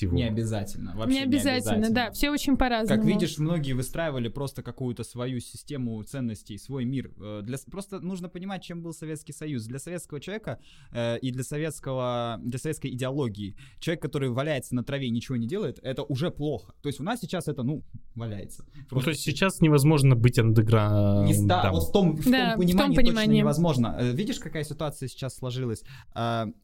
всего. Не обязательно. Вообще не обязательно, не обязательно. да. Все очень по-разному. Как видишь, многие выстраивали просто какую-то свою систему ценностей, свой мир. Э, для, просто нужно понимать, чем был Советский Союз. Для советского человека э, и для советского, для советской идеологии человек, который валяется на траве и ничего не делает, это уже плохо. То есть у нас сейчас это, ну, валяется. Просто... Ну, то есть сейчас невозможно быть андеграундом. Не ста... Вот в том, в да, том понимании, в том понимании точно невозможно. Э, видишь, какая ситуация сейчас сложилась?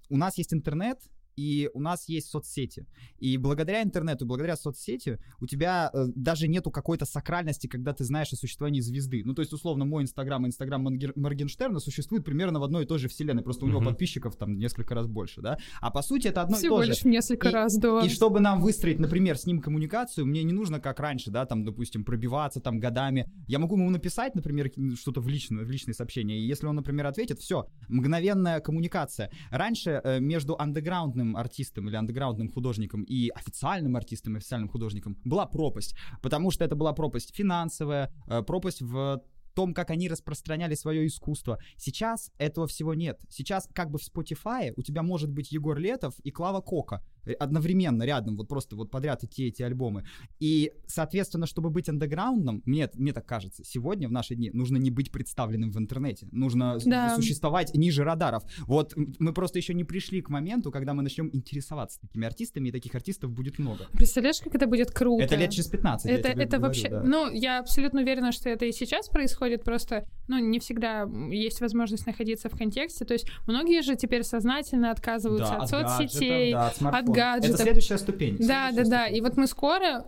У нас есть интернет, и у нас есть соцсети. И благодаря интернету, благодаря соцсети у тебя э, даже нету какой-то сакральности, когда ты знаешь о существовании звезды. Ну, то есть, условно, мой инстаграм и инстаграм Моргенштерна существуют примерно в одной и той же вселенной, просто у него uh-huh. подписчиков там несколько раз больше, да? А по сути это одно Всего и то лишь несколько и, раз, да. И чтобы нам выстроить, например, с ним коммуникацию, мне не нужно, как раньше, да, там, допустим, пробиваться там годами. Я могу ему написать, например, что-то в личное, в личные сообщения, и если он, например, ответит, все, мгновенная коммуникация. Раньше э, между андеграундным артистом или андеграундным художником и официальным артистом и официальным художником была пропасть, потому что это была пропасть финансовая, э, пропасть в том, как они распространяли свое искусство. Сейчас этого всего нет. Сейчас как бы в Spotify у тебя может быть Егор Летов и Клава Кока. Одновременно рядом, вот просто вот подряд идти эти альбомы. И, соответственно, чтобы быть андеграундом, мне, мне так кажется, сегодня, в наши дни, нужно не быть представленным в интернете. Нужно да. существовать ниже радаров. Вот мы просто еще не пришли к моменту, когда мы начнем интересоваться такими артистами, и таких артистов будет много. Представляешь, как это будет круто? Это лет через 15. Это, это говорю, вообще... Да. Ну, я абсолютно уверена, что это и сейчас происходит, просто, ну, не всегда есть возможность находиться в контексте. То есть многие же теперь сознательно отказываются да, от, от соцсетей, гаджетов, да, от, от гаджетов. Это следующая ступень. Да, следующая да, да. И вот мы скоро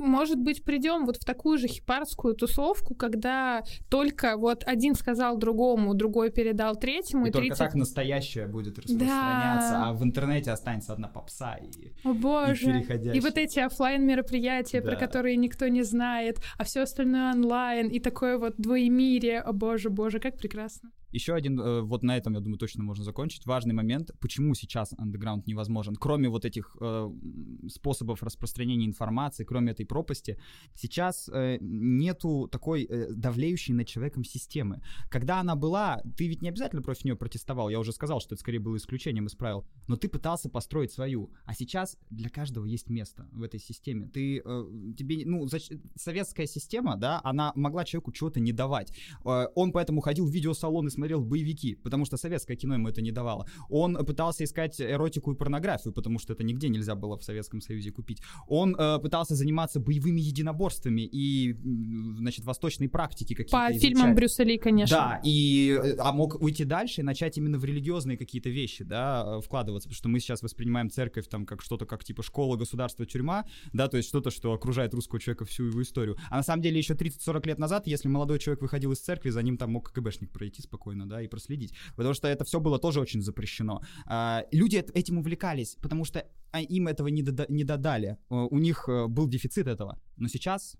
может быть, придем вот в такую же хипарскую тусовку, когда только вот один сказал другому, другой передал третьему. И, и 30... только так настоящее будет распространяться, да. а в интернете останется одна попса и О боже! И, и вот эти офлайн мероприятия, да. про которые никто не знает, а все остальное онлайн, и такое вот двоемирие. О боже, боже, как прекрасно. Еще один, э, вот на этом, я думаю, точно можно закончить. Важный момент, почему сейчас андеграунд невозможен. Кроме вот этих э, способов распространения информации, кроме этой пропасти, сейчас э, нету такой э, давлеющей над человеком системы. Когда она была, ты ведь не обязательно против нее протестовал. Я уже сказал, что это скорее было исключением из правил. Но ты пытался построить свою. А сейчас для каждого есть место в этой системе. Ты, э, тебе, ну, зач... советская система, да, она могла человеку чего-то не давать. Э, он поэтому ходил в видеосалоны, смотрел боевики, потому что советское кино ему это не давало. Он пытался искать эротику и порнографию, потому что это нигде нельзя было в Советском Союзе купить. Он э, пытался заниматься боевыми единоборствами и, значит, восточные практики какие-то По изучать. фильмам Брюса Ли, конечно. Да, и, э, а мог уйти дальше и начать именно в религиозные какие-то вещи, да, э, вкладываться, потому что мы сейчас воспринимаем церковь там как что-то, как типа школа, государство, тюрьма, да, то есть что-то, что окружает русского человека всю его историю. А на самом деле еще 30-40 лет назад, если молодой человек выходил из церкви, за ним там мог КГБшник пройти спокойно спокойно, да, и проследить. Потому что это все было тоже очень запрещено. А, люди этим увлекались, потому что а, им этого не, дода- не додали. У них э, был дефицит этого. Но сейчас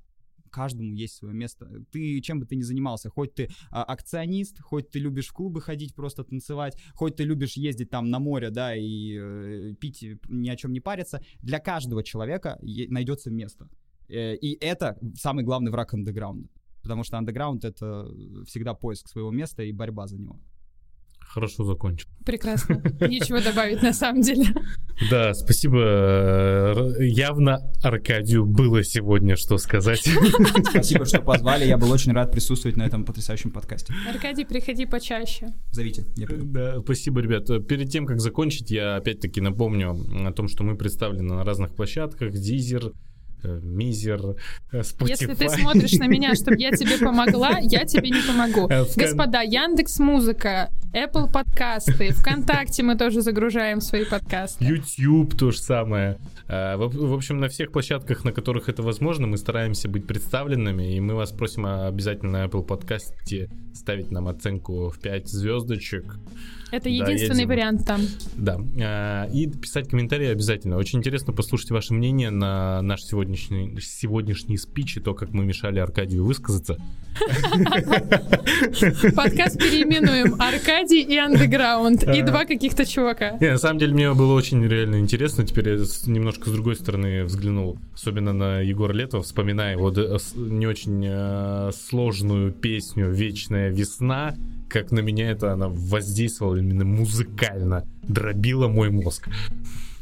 каждому есть свое место. Ты чем бы ты ни занимался, хоть ты а, акционист, хоть ты любишь в клубы ходить, просто танцевать, хоть ты любишь ездить там на море, да, и э, пить, ни о чем не париться, для каждого человека найдется место. Э, и это самый главный враг андеграунда. Потому что андеграунд — это всегда поиск своего места и борьба за него. Хорошо закончил. Прекрасно. [LAUGHS] Нечего добавить на самом деле. Да, спасибо. Явно Аркадию было сегодня что сказать. [LAUGHS] Спасибо, что позвали. Я был очень рад присутствовать на этом потрясающем подкасте. Аркадий, приходи почаще. Зовите. Я да, спасибо, ребят. Перед тем, как закончить, я опять-таки напомню о том, что мы представлены на разных площадках. Дизер, Э, мизер, э, Spotify. Если ты смотришь на меня, чтобы я тебе [LAUGHS] помогла, я тебе не помогу. Э, Господа, Яндекс Музыка, Apple подкасты, ВКонтакте мы тоже загружаем свои подкасты. YouTube то же самое. В общем, на всех площадках, на которых это возможно, мы стараемся быть представленными, и мы вас просим обязательно на Apple подкасте ставить нам оценку в 5 звездочек. Это единственный да, вариант там. Да. И писать комментарии обязательно. Очень интересно послушать ваше мнение на наш сегодняшний, сегодняшний спич и то, как мы мешали Аркадию высказаться. Подкаст переименуем Аркадий и Андеграунд. И два каких-то чувака. Не, на самом деле мне было очень реально интересно. Теперь я немножко с другой стороны взглянул. Особенно на Егора Летова, вспоминая э, не очень э, сложную песню «Вечная весна», как на меня это она воздействовала именно музыкально, дробила мой мозг.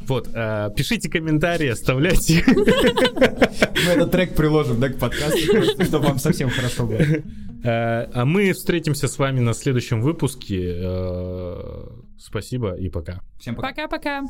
Вот, э, пишите комментарии, оставляйте. [LAUGHS] Мы этот трек приложим, да, к подкасту, чтобы вам совсем хорошо было. Э, а мы встретимся с вами на следующем выпуске. Э, спасибо и пока. Всем пока. Пока-пока.